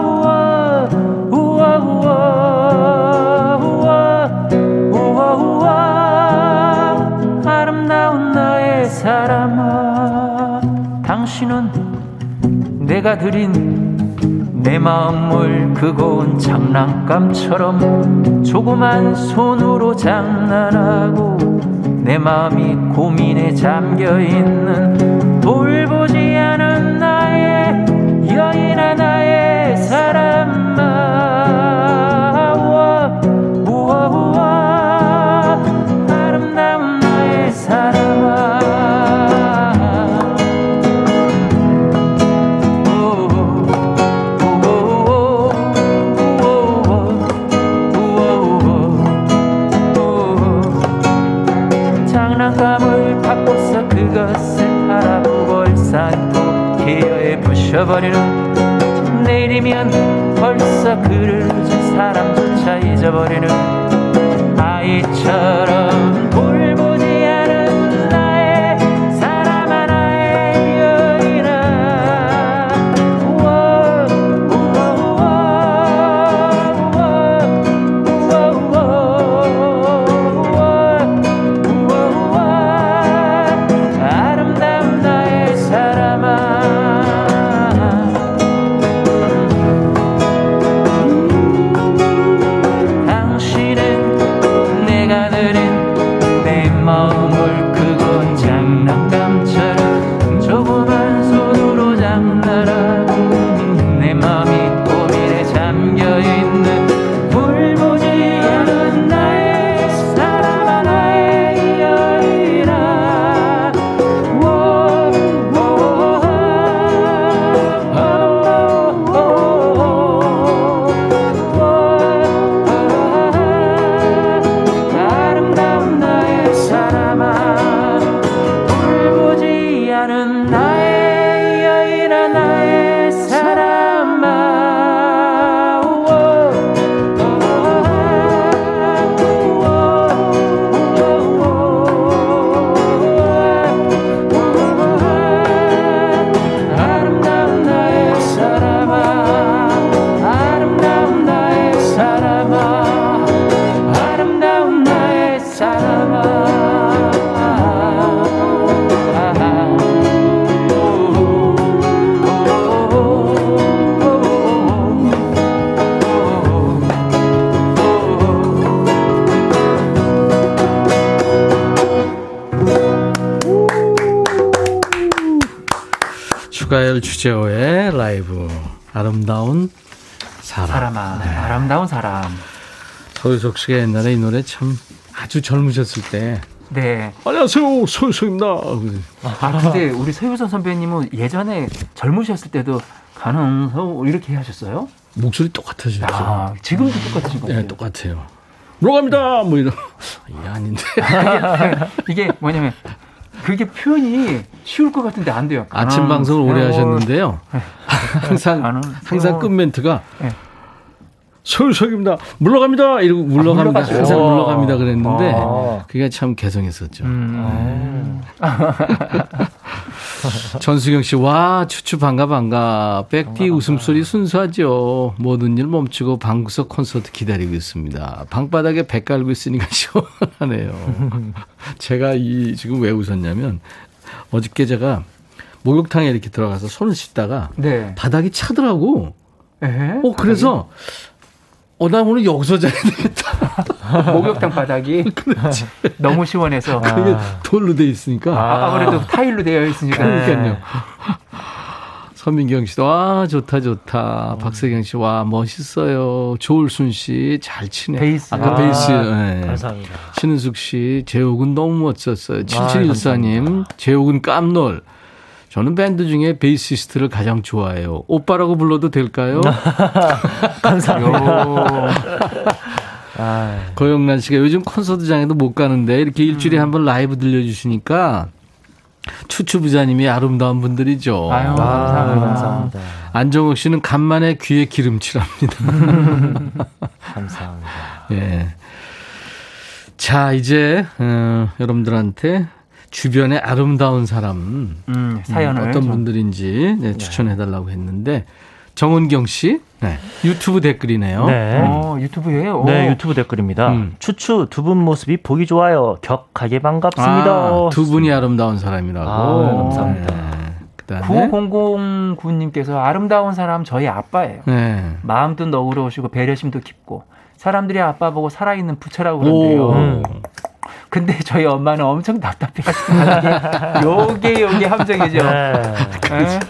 우와 우와 우와 우와 우와 아름다운 나의 사람아 당신은 내가 드린 내 마음을 그고운 장난감처럼 조그만 손으로 장난하고 내 마음이 고민에 잠겨 있는 돌보지 않은 나의 여인아 나 잊어버리는 내일이면 벌써 그를 준 사람조차 잊어버리는 아이처럼 주제어의 라이브 아름다운 사람. 사람아, 네. 아름다운 사람. 서유석 씨가 옛날에 이 노래 참 아주 젊으셨을 때. 네. 안녕하세요, 서유석입니다. 아, 근데 우리 서유석 선배님은 예전에 젊으셨을 때도 가능 이렇게 하셨어요? 목소리 똑같으시죠? 아, 지금도 똑같으신 거예요? 네, 똑같아요. 물어갑니다! 뭐 이런. 이게 아닌데. 이게 뭐냐면 그게 표현이 쉬울 것 같은데 안 돼요. 아침 아, 방송을 오래 하셨는데요. 네. 항상 항상 끝 멘트가 네. 서울석입니다. 물러갑니다. 이러고 물러갑니다. 아, 항상 물러갑니다. 그랬는데 아. 그게 참 개성있었죠. 음. 아. 전수경 씨, 와, 추추 반가 반가. 백디 웃음소리 순수하죠. 모든 일 멈추고 방구석 콘서트 기다리고 있습니다. 방바닥에 배 깔고 있으니까 시원하네요. 제가 이 지금 왜 웃었냐면 어저께 제가 목욕탕에 이렇게 들어가서 손을 씻다가 네. 바닥이 차더라고. 에헤? 어 그래서 어, 나 오늘 여기서 자야 되겠다. 목욕탕 바닥이 너무 시원해서. 그게 아. 돌로 돼 있으니까. 아, 아무래도 타일로 되어 있으니까. 그러니까요. 서민경 씨도 와 좋다 좋다. 음. 박세경 씨 와 멋있어요. 조울순 씨 잘 치네. 베이스. 아까 아, 베이스. 네. 감사합니다. 신은숙 씨 제옥은 너무 멋졌어요. 7714님 아, 제옥은 깜놀. 저는 밴드 중에 베이시스트를 가장 좋아해요. 오빠라고 불러도 될까요? 감사합니다. 고영란 씨가 요즘 콘서트장에도 못 가는데 이렇게 일주일에 음. 한번 라이브 들려주시니까 추추부자님이 아름다운 분들이죠. 아유, 감사합니다. 감사합니다. 안정욱 씨는 간만에 귀에 기름칠합니다. 감사합니다. 예. 자, 이제, 어, 여러분들한테 주변에 아름다운 사람 음, 사연을 음, 어떤 좀. 분들인지 네, 네. 추천해 달라고 했는데 정은경 씨 네. 유튜브 댓글이네요. 네. 어, 유튜브예요. 네, 유튜브 댓글입니다. 음. 추추 두 분 모습이 보기 좋아요. 격하게 반갑습니다. 아, 두 분이 아름다운 사람이라고. 아, 감사합니다. 네. 9009님께서 아름다운 사람 저희 아빠예요. 네. 마음도 너그러우시고 배려심도 깊고 사람들이 아빠 보고 살아있는 부처라고 그러는데요. 음. 근데 저희 엄마는 엄청 답답해 하시더라고요. 요게 요게 함정이죠. 네. 네.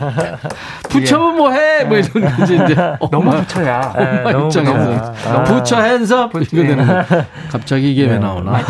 부처면 뭐해? 뭐 이런 거 이제 너무 부처야. 네, 엄마 입장에서 아. 부처 핸섭 이거 되는 갑자기 이게 네. 왜 나오나?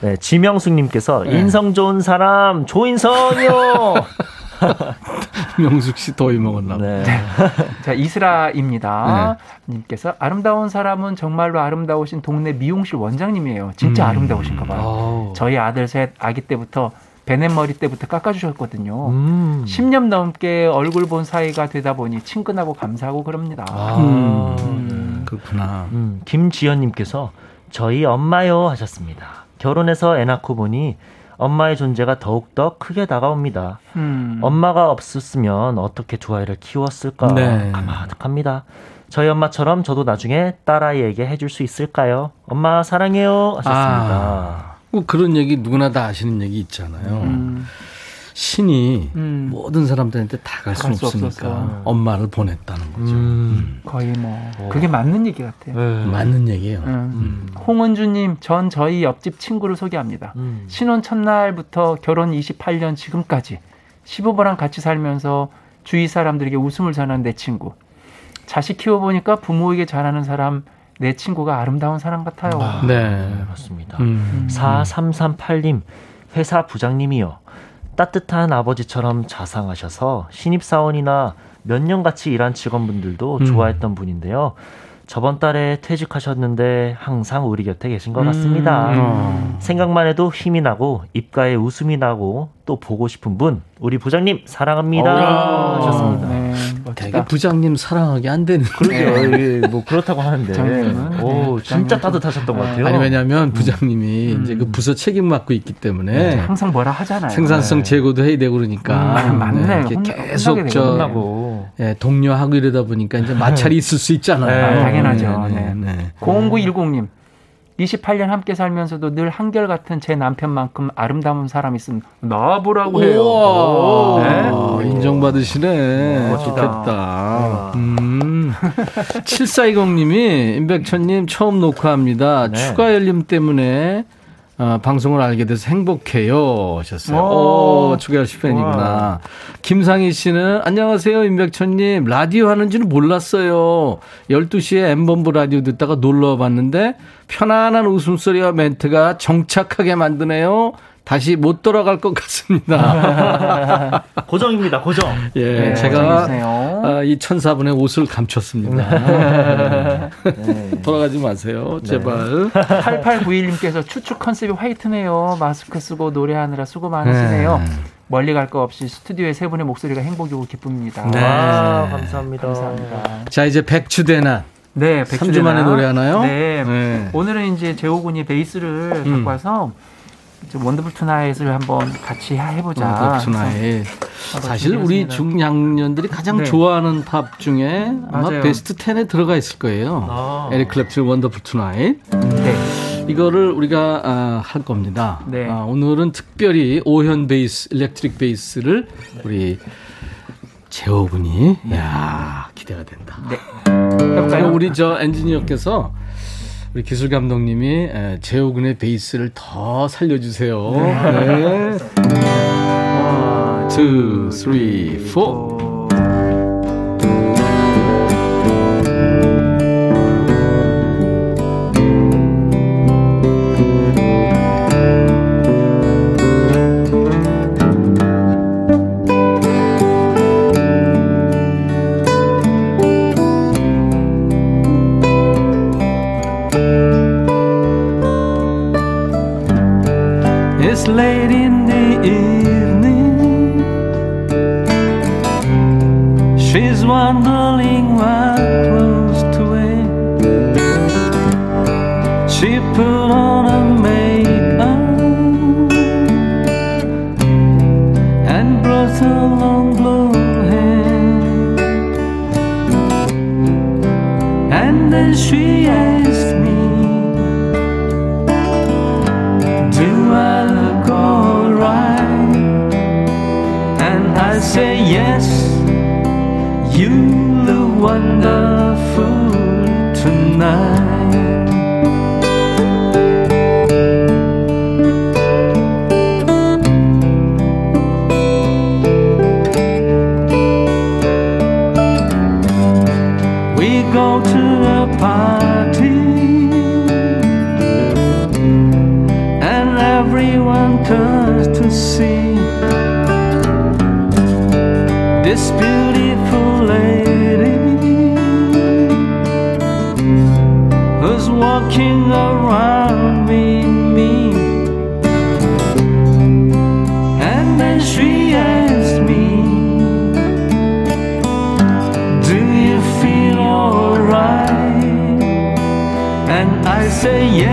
네, 지명숙님께서 네. 인성 좋은 사람 조인성이요. 명숙 씨 더위 먹었나 봐. 네. 자, 이스라입니다. 네. 님께서 아름다운 사람은 정말로 아름다우신 동네 미용실 원장님이에요. 진짜 음. 아름다우신가 봐요. 오. 저희 아들 셋 아기 때부터 베넷머리 때부터 깎아주셨거든요. 음. 10년 넘게 얼굴 본 사이가 되다 보니 친근하고 감사하고 그럽니다. 아, 음. 그렇구나. 음. 김지연님께서 저희 엄마요 하셨습니다. 결혼해서 애 낳고 보니 엄마의 존재가 더욱더 크게 다가옵니다. 음. 엄마가 없었으면 어떻게 두 아이를 키웠을까 네. 가마득합니다. 저희 엄마처럼 저도 나중에 딸아이에게 해줄 수 있을까요? 엄마 사랑해요 하셨습니다. 아, 뭐 그런 얘기 누구나 다 아시는 얘기 있잖아요. 음. 신이 음. 모든 사람들한테 다 갈 수 없으니까 없었어. 엄마를 보냈다는 거죠. 음. 음. 거의 뭐 오. 그게 맞는 얘기 같아요. 네. 맞는 얘기예요. 음. 음. 홍은주님, 전 저희 옆집 친구를 소개합니다. 음. 신혼 첫날부터 결혼 28년 지금까지 시부모랑 같이 살면서 주위 사람들에게 웃음을 전하는 내 친구. 자식 키워보니까 부모에게 잘하는 사람 내 친구가 아름다운 사람 같아요. 아, 네, 맞습니다. 음. 4338님, 회사 부장님이요. 따뜻한 아버지처럼 자상하셔서 신입사원이나 몇 년 같이 일한 직원분들도 음. 좋아했던 분인데요. 저번 달에 퇴직하셨는데 항상 우리 곁에 계신 것 같습니다. 음. 생각만 해도 힘이 나고 입가에 웃음이 나고 또 보고 싶은 분 우리 부장님 사랑합니다 하셨습니다. 네, 되게 부장님 사랑하기 안 되는 그러게요. 네. 뭐 그렇다고 하는데 오 네, 진짜 따뜻하셨던 것 같아요. 아니 왜냐하면 음. 부장님이 음. 이제 그 부서 책임 맡고 있기 때문에 네, 항상 뭐라 하잖아요. 생산성 네. 제고도 해야 되고 그러니까 음, 맞네. 계속 저 예, 동료하고 이러다 보니까 이제 마찰이 있을 수 있잖아요. 네, 당연하죠. 네, 네. 0910님 28년 함께 살면서도 늘 한결같은 제 남편만큼 아름다운 사람 있으면 나와보라고 해요. 네? 인정받으시네. 좋겠다. 음. 7420님이 임백천님 처음 녹화합니다. 네. 추가 열림 때문에 어, 방송을 알게 돼서 행복해요. 하셨어요. 오, 추가열 씨 팬이구나. 김상희 씨는 안녕하세요. 임백천님. 라디오 하는지는 몰랐어요. 12시에 엠범브 라디오 듣다가 놀러 봤는데 편안한 웃음소리와 멘트가 정착하게 만드네요. 다시 못 돌아갈 것 같습니다. 고정입니다, 고정. 예, 네, 제가 아, 이 천사분의 옷을 감췄습니다. 네. 돌아가지 마세요, 제발. 네. 8891님께서 추측 컨셉이 화이트네요. 마스크 쓰고 노래하느라 수고 많으시네요. 네. 멀리 갈 거 없이 스튜디오에 세 분의 목소리가 행복이고 기쁩니다. 네. 아, 감사합니다. 감사합니다. 자, 이제 백추대나. 네, 백주대 3주 만에 노래하나요? 네. 네. 오늘은 이제 재호군이 베이스를 음. 갖고 와서 Wonderful Tonight을 한번 같이 해보자. Wonderful Tonight. 사실 우리 중장년들이 가장 네. 좋아하는 팝 중에 아마 맞아요. 베스트 10에 들어가 있을 거예요. 아. 에릭 클랩튼 Wonderful Tonight. 네. 이거를 우리가 아, 할 겁니다. 네. 아, 오늘은 특별히 오현 베이스, electric 베이스를 우리 재호 군이 네. 야 기대가 된다. 네. 우리 저 엔지니어께서 우리 기술 감독님이 재호 군의 베이스를 더 살려주세요. 네. It's late in the evening. She's wondering what clothes to wear. She put on a makeup and brought her long blue hair. And then she asked. 투, 쓰 리, 포.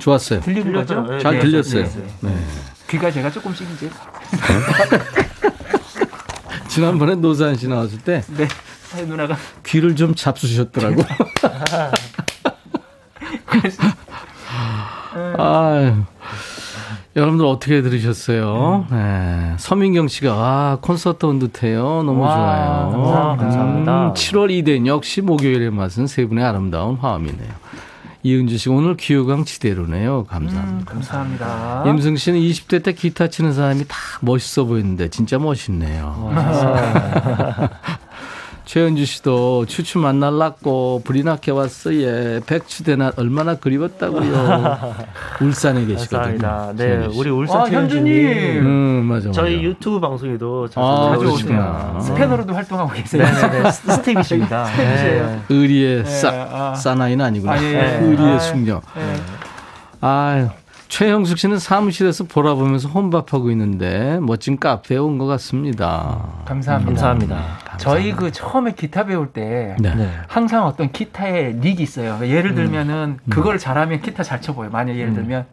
좋았어요. 들린 거죠? 네, 잘 네, 들렸어요. 네. 귀가 제가 조금씩 이제. 지난번에 노사연 씨 나왔을 때. 네. 누나가. 귀를 좀 잡수셨더라고. 아유. 여러분들 어떻게 들으셨어요? 음. 네. 서민경 씨가 아 콘서트 온 듯해요. 너무 와, 좋아요. 감사합니다. 음, 7월 2대 역시 목요일의 맛은 세 분의 아름다운 화음이네요. 이은주 씨 오늘 기후강 지대로네요. 감사합니다. 음, 감사합니다. 임승 씨는 20대 때 기타 치는 사람이 다 멋있어 보이는데 진짜 멋있네요. 최은주 씨도 추추 만날랐고 불이 나게 왔어. 예 백추대낮 얼마나 그리웠다고요. 울산에 계시거든요. 네 우리 울산 아, 현주님! 음 맞아 저희 맞아. 유튜브 방송에도 자주, 아, 자주 오세요 스패너로도 활동하고 계세요. 네네네. 스텝이십니다. 네. 의리의 싸 네. 아. 싸나이는 아니구나. 아, 예. 의리의 아, 숙녀. 예. 아유 최형숙 씨는 사무실에서 보라보면서 혼밥하고 있는데 멋진 카페에 온 것 같습니다. 감사합니다. 감사합니다. 저희 그 처음에 기타 배울 때 네. 네. 항상 어떤 기타의 릭이 있어요. 예를 음. 들면은 음. 그걸 잘하면 기타 잘 쳐보여요. 만약 예를 음. 들면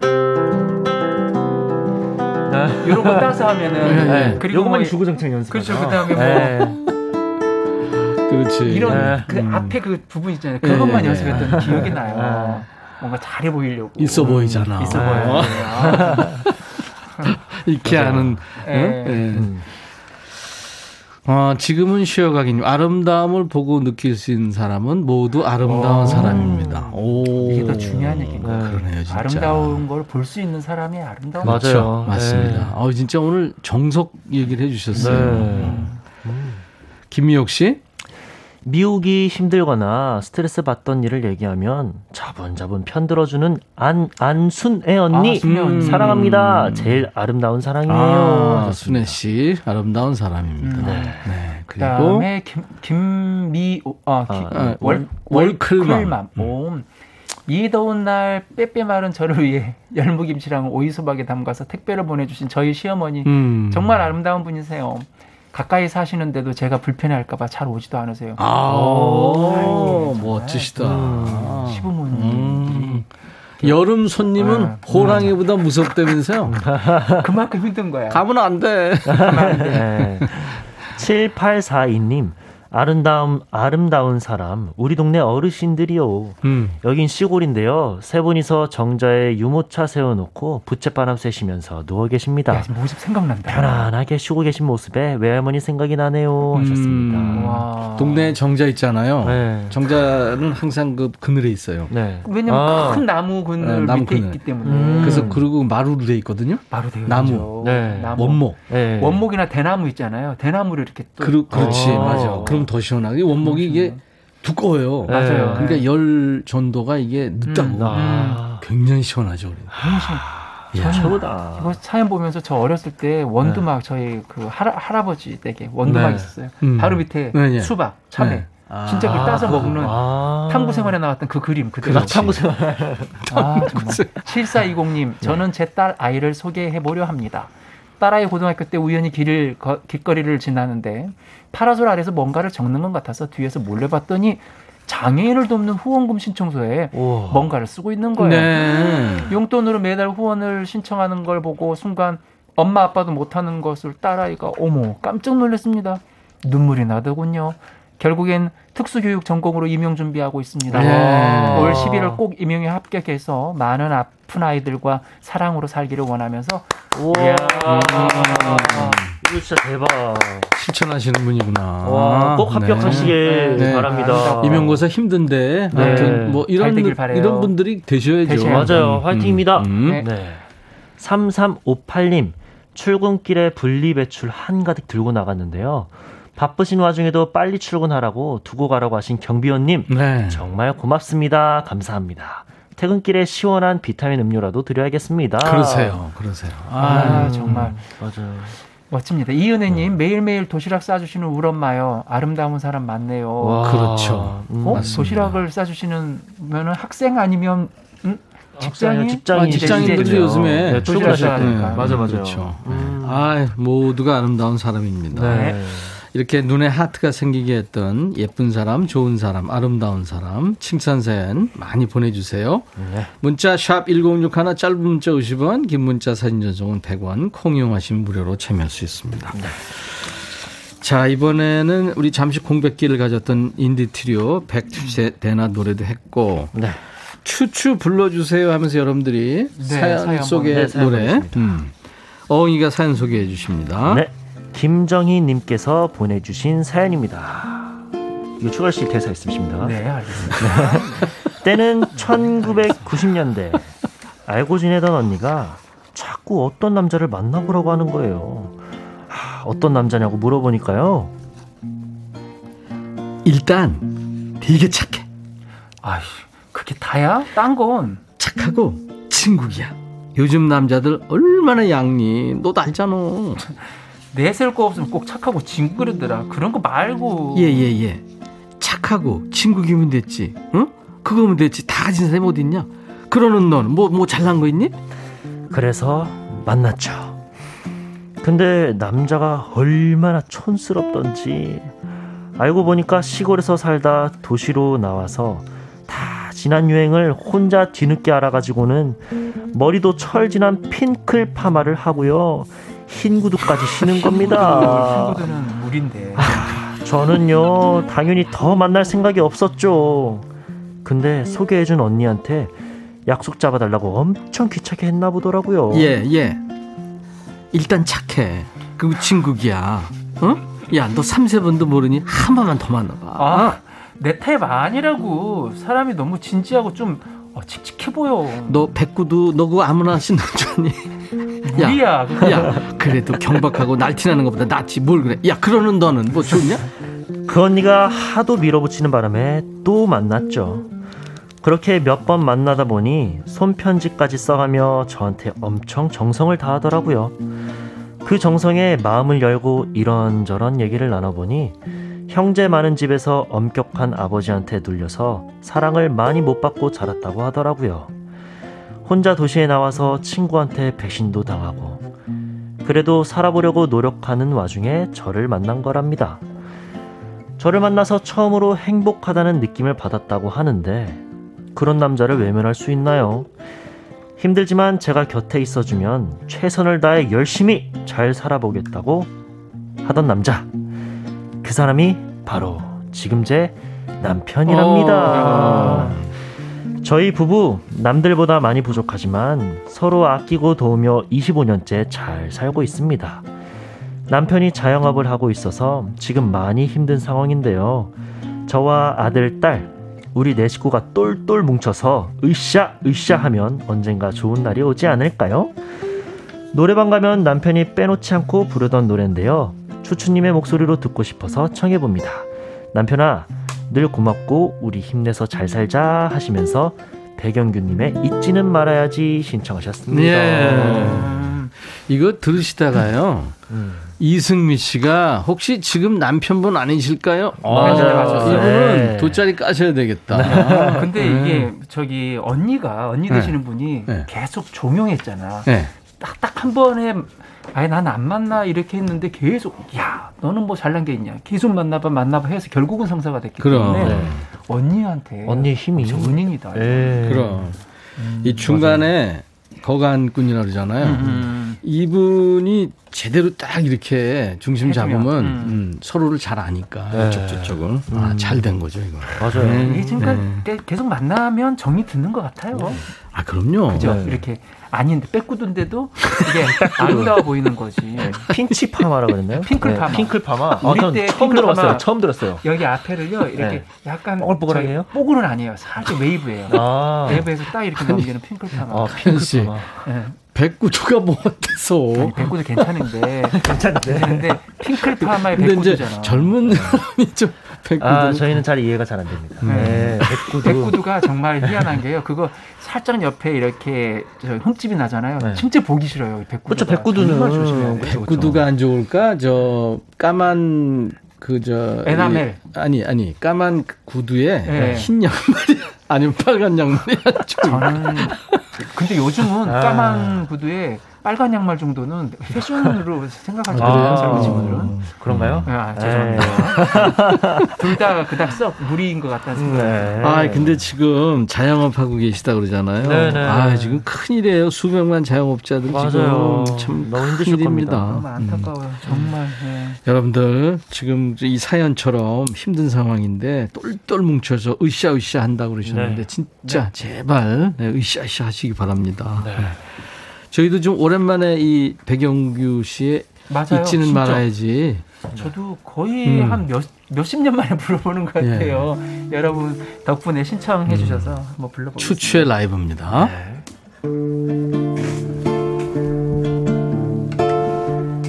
네. 이런 거 따서 하면은 네. 그리고 요거만 뭐, 주구장창 연습. 그렇죠. 그다음에 뭐 네. 그렇지. 이런 그 음. 앞에 그 부분 있잖아요. 그것만 연습했던 기억이 나요. 뭔가 잘해 보이려고. 있어 보이잖아. 있어 보여요. 이렇게 하는. 음. 어, 지금은 쉬어가긴 아름다움을 보고 느낄 수 있는 사람은 모두 아름다운 오. 사람입니다. 오. 이게 더 중요한 얘기인 네. 그러네요, 진짜. 아름다운 걸 볼 수 있는 사람이 아름다운 그렇죠. 맞아요. 맞습니다. 네. 어, 진짜 오늘 정석 얘기를 해주셨어요. 네. 음. 김미옥 씨? 미우기 힘들거나 스트레스 받던 일을 얘기하면 자분자분 편들어주는 안, 안순애 언니. 아, 음. 사랑합니다. 제일 아름다운 사랑이에요. 아, 순애 씨. 아름다운 사람입니다. 음. 네. 네. 그리고. 그다음에 김, 김미, 아, 아, 아 월, 월클맘. 월 음. 이 더운 날 빼빼 마른 저를 위해 열무김치랑 오이소박에 담가서 택배를 보내주신 저희 시어머니. 음. 정말 아름다운 분이세요. 가까이 사시는데도 제가 불편해할까봐 잘 오지도 않으세요. 아, 오, 멋지시다. 음, 시부모님. 음. 여름 손님은 아, 호랑이보다 무섭다면서요? 그만큼 힘든 거야. 가면 안 돼. 네. 7842님. 아름다움 아름다운 사람 우리 동네 어르신들이요. 음. 여긴 시골인데요. 세 분이서 정자에 유모차 세워놓고 부채바람 쐬시면서 누워 계십니다. 야, 모습 생각난다. 편안하게 쉬고 계신 모습에 외할머니 생각이 나네요. 하셨습니다. 음. 동네 정자 있잖아요. 네. 정자는 항상 그 그늘에 있어요. 네. 왜냐면 아. 큰 나무 그늘 네, 나무 밑에 그늘. 있기 때문에. 음. 그래서 그리고 마루로 돼 있거든요. 마루 돼 나무. 네. 나무. 원목. 네. 원목이나 대나무 있잖아요. 대나무를 이렇게 또. 그, 그렇지 아. 맞아. 그럼 더 시원하게 원목이 이게 두꺼워요. 네. 맞아요. 그러니까 열 전도가 이게 늦다고. 음. 아. 굉장히 시원하죠. 너무 시원. 야, 최고다. 이거 사연 보면서 저 어렸을 때 원두막 네. 저희 그 할아, 할아버지 댁에 원두막 네. 있었어요. 음. 바로 밑에 네, 네. 수박, 참외. 네. 아. 진짜 그 따서 먹는 아. 탐구 생활에 나왔던 그 그림 그대로. 탐구 생활. 아, 정말. 7420님, 저는 제 딸 아이를 소개해 보려 합니다. 딸아이 고등학교 때 우연히 길을 거, 길거리를 지나는데 파라솔 아래서 뭔가를 적는 것 같아서 뒤에서 몰래 봤더니 장애인을 돕는 후원금 신청서에 오. 뭔가를 쓰고 있는 거예요. 네. 용돈으로 매달 후원을 신청하는 걸 보고 순간 엄마 아빠도 못하는 것을 딸아이가 어머 깜짝 놀랐습니다. 눈물이 나더군요. 결국엔 특수교육 전공으로 임용 준비하고 있습니다. 네. 올 11월 꼭 임용에 합격해서 많은 아픈 아이들과 사랑으로 살기를 원하면서 이야. 이거 진짜 대박. 실천하시는 분이구나. 와, 꼭 합격하시길 네. 네. 바랍니다. 임용고사 힘든데 네. 아무튼 뭐 이런 이런 분들이 되셔야죠. 되셔야 맞아요. 음. 화이팅입니다. 음. 음. 네. 3358님 출근길에 분리 배출 한가득 들고 나갔는데요. 바쁘신 와중에도 빨리 출근하라고 두고 가라고 하신 경비원님 네. 정말 고맙습니다. 감사합니다. 퇴근길에 시원한 비타민 음료라도 드려야겠습니다. 그러세요. 그러세요. 아, 아 정말 맞아요. 멋집니다. 이은혜님 음. 매일매일 도시락 싸주시는 울 엄마요. 아름다운 사람 많네요. 와, 그렇죠. 음, 어? 도시락을 싸주시는 면은 학생 아니면 음? 직장인 직장인 직장인들이 요즘에 네, 도시락 네, 맞아 맞아. 그렇죠. 음. 아 모두가 아름다운 사람입니다. 네. 이렇게 눈에 하트가 생기게 했던 예쁜 사람, 좋은 사람, 아름다운 사람, 칭찬 사연 많이 보내주세요. 네. 문자 샵 1061, 짧은 문자 50원, 긴 문자 사진 전송은 100원, 콩 이용하시면 무료로 참여할 수 있습니다. 네. 자, 이번에는 우리 잠시 공백기를 가졌던 인디 트리오 백투세대나 노래도 했고, 네. 추추 불러주세요 하면서 여러분들이 네, 사연, 사연 속의 네, 노래, 음. 어흥이가 사연 소개해 주십니다. 네. 김정희님께서 보내주신 사연입니다. 이거 추가할 수 대사 있으십니다. 네, 알겠습니다. 때는 1990년대. 알고 지내던 언니가 자꾸 어떤 남자를 만나보라고 하는 거예요. 아, 어떤 남자냐고 물어보니까요. 일단 되게 착해. 아이, 그게 다야? 딴 건. 착하고 친구야. 요즘 남자들 얼마나 양니. 너도 알잖아. 내셀 거 없으면 꼭 착하고 친구 그러더라. 그런 거 말고. 예, 예, 예. 착하고 친구 기면 됐지. 응? 그거면 됐지. 다 가진 사람이 어딨냐? 그러는 넌 뭐, 뭐 잘난 거 있니? 그래서 만났죠. 근데 남자가 얼마나 촌스럽던지 알고 보니까 시골에서 살다 도시로 나와서 다 지난 유행을 혼자 뒤늦게 알아가지고는 머리도 철진한 핑클 파마를 하고요. 흰 구두까지 신은 겁니다. 흰 구두는 물인데. 아, 저는요 당연히 더 만날 생각이 없었죠. 근데 소개해준 언니한테 약속 잡아달라고 엄청 귀찮게 했나 보더라고요. 예, 예. 일단 착해. 그리고 친구기야. 어? 야, 너 3, 세 번도 모르니? 한 번만 더 만나봐. 아, 내 타입 아니라고. 사람이 너무 진지하고 좀 어, 칙칙해 보여. 너 백구도 너 그거 아무나 신는 줄 아니? 무리야. 야, 야, 그래도 경박하고 날티나는 것보다 낫지. 뭘 그래? 야, 그러는 너는 뭐 좋냐? 그 언니가 하도 밀어붙이는 바람에 또 만났죠. 그렇게 몇 번 만나다 보니 손편지까지 써가며 저한테 엄청 정성을 다하더라고요. 그 정성에 마음을 열고 이런저런 얘기를 나눠보니 형제 많은 집에서 엄격한 아버지한테 눌려서 사랑을 많이 못 받고 자랐다고 하더라고요. 혼자 도시에 나와서 친구한테 배신도 당하고 그래도 살아보려고 노력하는 와중에 저를 만난 거랍니다. 저를 만나서 처음으로 행복하다는 느낌을 받았다고 하는데 그런 남자를 외면할 수 있나요? 힘들지만 제가 곁에 있어주면 최선을 다해 열심히 잘 살아보겠다고 하던 남자. 그 사람이 바로 지금 제 남편이랍니다. 저희 부부 남들보다 많이 부족하지만 서로 아끼고 도우며 25년째 잘 살고 있습니다. 남편이 자영업을 하고 있어서 지금 많이 힘든 상황인데요. 저와 아들, 딸, 우리 네 식구가 똘똘 뭉쳐서 으쌰 으쌰 하면 언젠가 좋은 날이 오지 않을까요? 노래방 가면 남편이 빼놓지 않고 부르던 노래인데요. 추추님의 목소리로 듣고 싶어서 청해봅니다. 남편아, 늘 고맙고 우리 힘내서 잘 살자 하시면서 배경규님의 잊지는 말아야지 신청하셨습니다. 예. 이거 들으시다가요. 음. 이승미 씨가 혹시 지금 남편분 아니실까요? 아, 맞아요, 맞아요. 이분은 네. 돗자리 까셔야 되겠다. 네. 근데 네. 이게 저기 언니가 언니 되시는 네. 분이 네. 계속 종용했잖아. 딱 딱 한 번에 아예 난 안 만나 이렇게 했는데 계속 야 너는 뭐 잘난 게 있냐 기술 만나봐 만나봐 해서 결국은 성사가 됐기 그럼. 때문에 언니한테 언니 힘이 은인이다. 그럼 음, 이 중간에 맞아요. 거간꾼이라 그러잖아요. 음, 음. 이분이 제대로 딱 이렇게 중심 잡으면 음. 음, 서로를 잘 아니까 네. 이쪽 저쪽을 음. 아, 잘 된 거죠 이거. 맞아요. 네. 이게 지금 네. 계속 만나면 정이 드는 것 같아요. 아 그럼요. 그죠. 네. 이렇게 아닌데 백구둔데도 이게 아름다워 보이는 거지. 네. 핀치 파마라 그랬나요? 핑클 네, 파마. 핑클 파마. 우리 아, 때 처음 들어봤어요. 처음 들었어요. 여기 앞에를요 이렇게 네. 약간 뽀글뽀글해요? 뽀글은 아니에요. 살짝 웨이브예요. 아. 웨이브에서 딱 이렇게 넘기는 핑클 파마. 아, 핑클 파마. 네. 백구두가 뭐 어때서? 백구두 괜찮은데. 괜찮은데. 근데 핑클 파마의 백구두잖아. 젊은 사람이 좀 백구두. 아, 저희는 잘 이해가 잘 안 됩니다. 네. 네. 백구두. 백구두가 정말 희한한 게요. 그거 살짝 옆에 이렇게 흠집이 나잖아요. 네. 진짜 보기 싫어요. 백구두. 그렇죠. 백구두는 백구두가 안 좋을까? 저 까만 그저 에나멜 아니 아니 까만 구두에 네. 흰 양말이 아니면 빨간 양말이 저는 근데 요즘은 아. 까만 구두에 빨간 양말 정도는 패션으로 생각하지 않아요, 젊은 친구들은. 그런가요? 네, 아, 죄송합니다. 둘 다 그닥 썩 무리인 것 같다는 생각이 네. 아, 근데 지금 자영업 하고 계시다 그러잖아요. 네네. 네. 아, 지금 큰일이에요. 수백만 자영업자들 맞아요. 지금 참 너무 힘드실 겁니다. 너무 안타까워요. 음. 정말. 네. 여러분들 지금 이 사연처럼 힘든 상황인데 똘똘 뭉쳐서 으쌰으쌰 한다고 그러셨는데 네. 진짜 네. 제발 네, 으쌰으쌰 하시기 바랍니다. 네. 저희도 좀 오랜만에 이 백영규 씨의 맞아요, 잊지는 진짜. 말아야지. 저도 거의 음. 한 몇 몇십 년 만에 불러보는 것 같아요. 예. 여러분 덕분에 신청해 음. 주셔서 한번 불러보겠습니다. 추추의 라이브입니다. 네.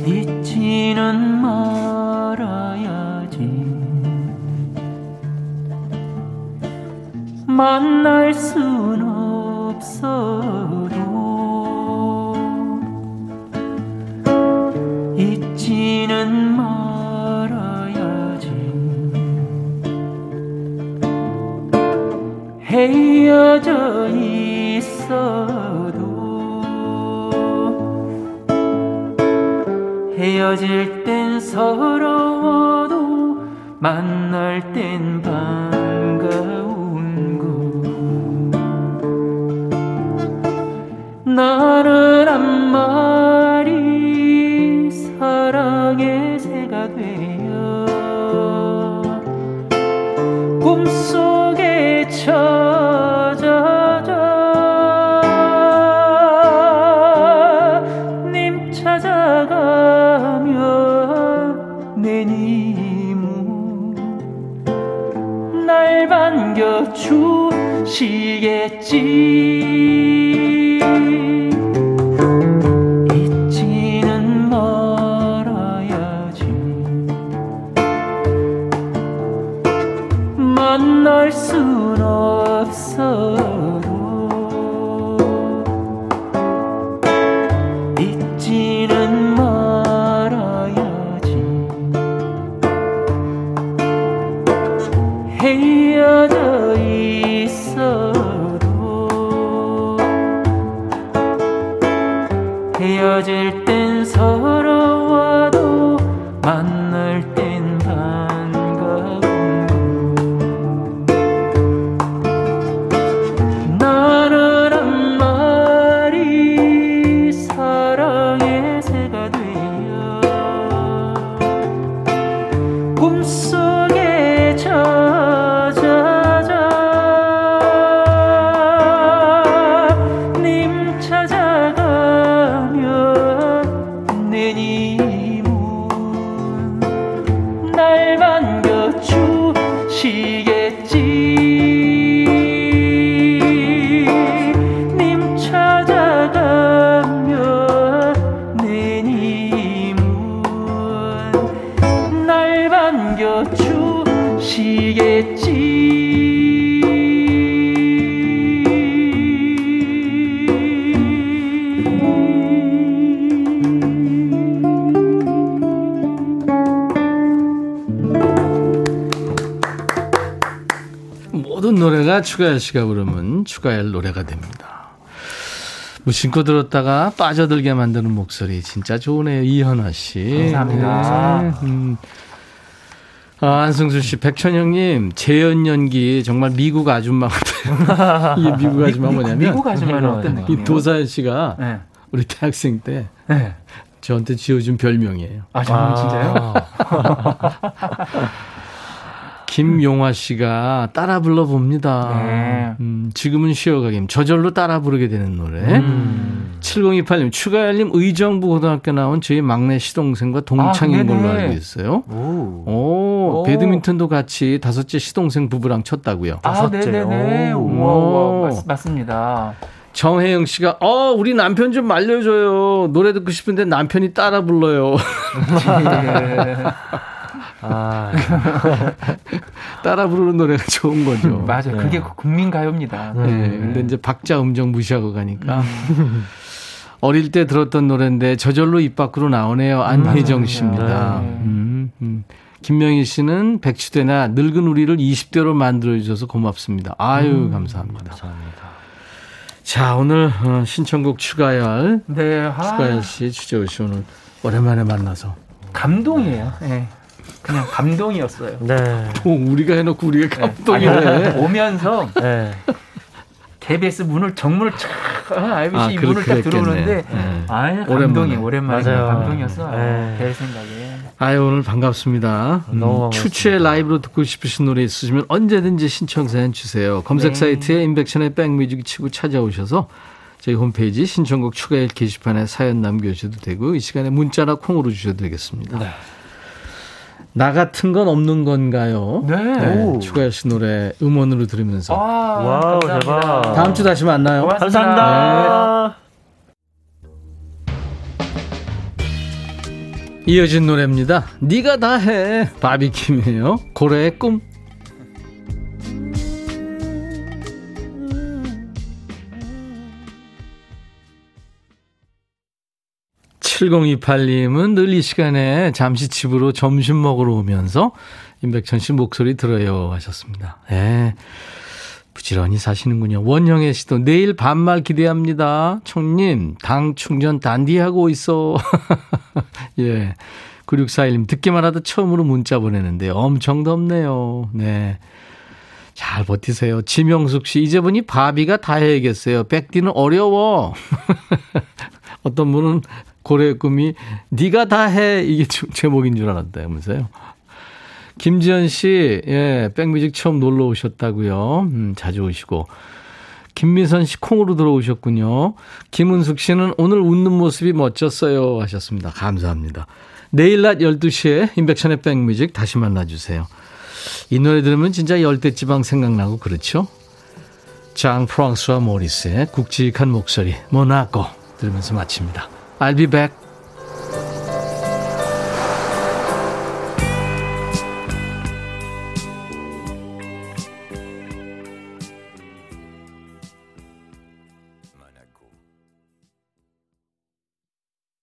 잊지는 말아야지 만날 순 없어 잊지는 말아야지. 헤어져 있어도 헤어질 땐 서러워도 만날 땐 반가운 거. 나를 한마 추가열 씨가 부르면 추가열 노래가 됩니다. 무심코 들었다가 빠져들게 만드는 목소리 진짜 좋으네요. 이현아 씨. 감사합니다. 네. 음. 아, 안승수 씨, 백천영님, 재연 연기 정말 미국 아줌마 같아요. 이게 미국 아줌마 뭐냐면. 미국 아줌마는 어떤 느낌이에요? 이 도사연 씨가 네. 우리 대학생 때 네. 저한테 지어준 별명이에요. 아, 정말 아. 진짜요? 김용화 씨가 따라 불러봅니다. 네. 음, 지금은 쉬어가김. 저절로 따라 부르게 되는 노래. 음. 7028님, 추가열님 의정부 고등학교 나온 저희 막내 시동생과 동창인 아, 걸로 알고 있어요. 오. 오, 배드민턴도 같이 다섯째 시동생 부부랑 쳤다고요. 아, 네네네. 우와, 우와, 맞, 습니다 정혜영 씨가 어 우리 남편 좀 말려줘요 노래 듣고 싶은데 남편이 따라 불러요. 네. 아. 따라 부르는 노래가 좋은 거죠. 맞아요. 네. 그게 국민 가요입니다. 네. 네. 근데 이제 박자 음정 무시하고 가니까. 어릴 때 들었던 노래인데 저절로 입 밖으로 나오네요. 안혜정 씨입니다. 네. 음, 음. 김명희 씨는 백시대나 늙은 우리를 20대로 만들어주셔서 고맙습니다. 아유, 음, 감사합니다. 감사합니다. 자, 오늘 어, 신청곡 추가열. 네, 아. 추가열 씨, 주재호 씨 오늘 오랜만에 만나서. 감동이에요. 네. 그냥 감동이었어요. 네. 오, 우리가 해놓고 우리가 네. 감동이네. 오면서 네. KBS 문을 정문을 촥 IBC 아, 문을 딱 들어오는데 네. 아 감동이 오랜만에 맞아요. 감동이었어. 네. 별 생각에. 아유 오늘 반갑습니다. 음, 추추의 라이브로 듣고 싶으신 노래 있으시면 언제든지 신청 사연 주세요. 검색 네. 사이트에 인백션의 백뮤직 치고 찾아오셔서 저희 홈페이지 신청곡 추가열 게시판에 사연 남겨주셔도 되고 이 시간에 문자나 콩으로 주셔도 되겠습니다. 네. 나 같은 건 없는 건가요? 네. 네. 추가열 씨 노래 음원으로 들으면서. 아, 와우, 대박. 다음 주 다시 만나요. 고맙습니다. 감사합니다. 네. 이어진 노래입니다. 네가 다 해. 바비킴이에요. 고래의 꿈. 7028님은 늘 이 시간에 잠시 집으로 점심 먹으러 오면서 임백천 씨 목소리 들어요 하셨습니다. 예. 부지런히 사시는군요. 원영애 씨도 내일 반말 기대합니다. 총님, 당 충전 단디하고 있어. 예. 9641님, 듣기만 하다 처음으로 문자 보내는데 엄청 덥네요. 네. 잘 버티세요. 지명숙 씨, 이제 보니 바비가 다 해야겠어요. 백디는 어려워. 어떤 분은 고래의 꿈이 네가 다 해. 이게 제목인 줄 알았다면서요. 김지현 씨, 예, 백뮤직 처음 놀러 오셨다고요. 음, 자주 오시고. 김미선 씨 콩으로 들어오셨군요. 김은숙 씨는 오늘 웃는 모습이 멋졌어요 하셨습니다. 감사합니다. 내일 낮 12시에 인백션의 백뮤직 다시 만나주세요. 이 노래 들으면 진짜 열대지방 생각나고 그렇죠? 장 프랑스와 모리스의 굵직한 목소리 모나코 들으면서 마칩니다. I'll be back.